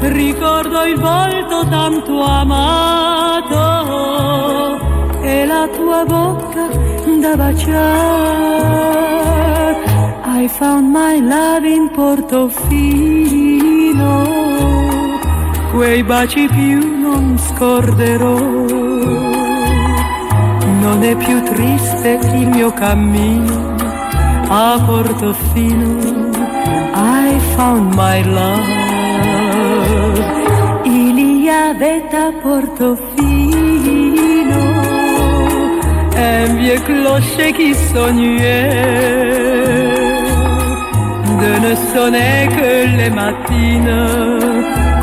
Ricordo il volto tanto amato e la tua bocca da baciare. I found my love in Portofino, quei baci più non scorderò. Non è più triste il mio cammino a Portofino. I found my love. Il à Portofino un vieux clocher qui sonnait de ne sonner que les matines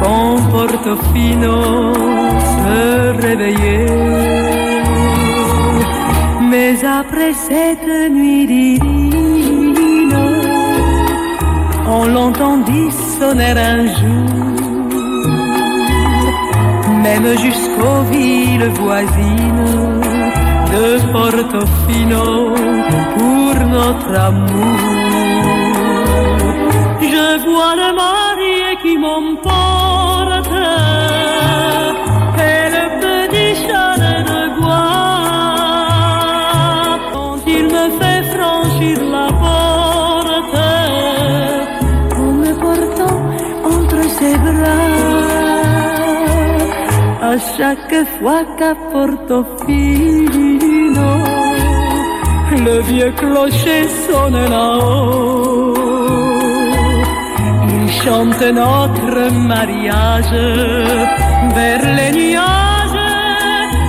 quand Portofino se réveillait. Mais après cette nuit divine, on l'entendit sonner un jour, même jusqu'aux villes voisines de Portofino pour notre amour. Je vois le qui chaque fois qu'à Portofino le vieux clocher sonne là-haut. Il chante notre mariage vers les nuages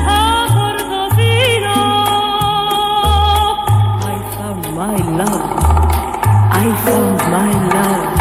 à Portofino. I found my love. I found my love.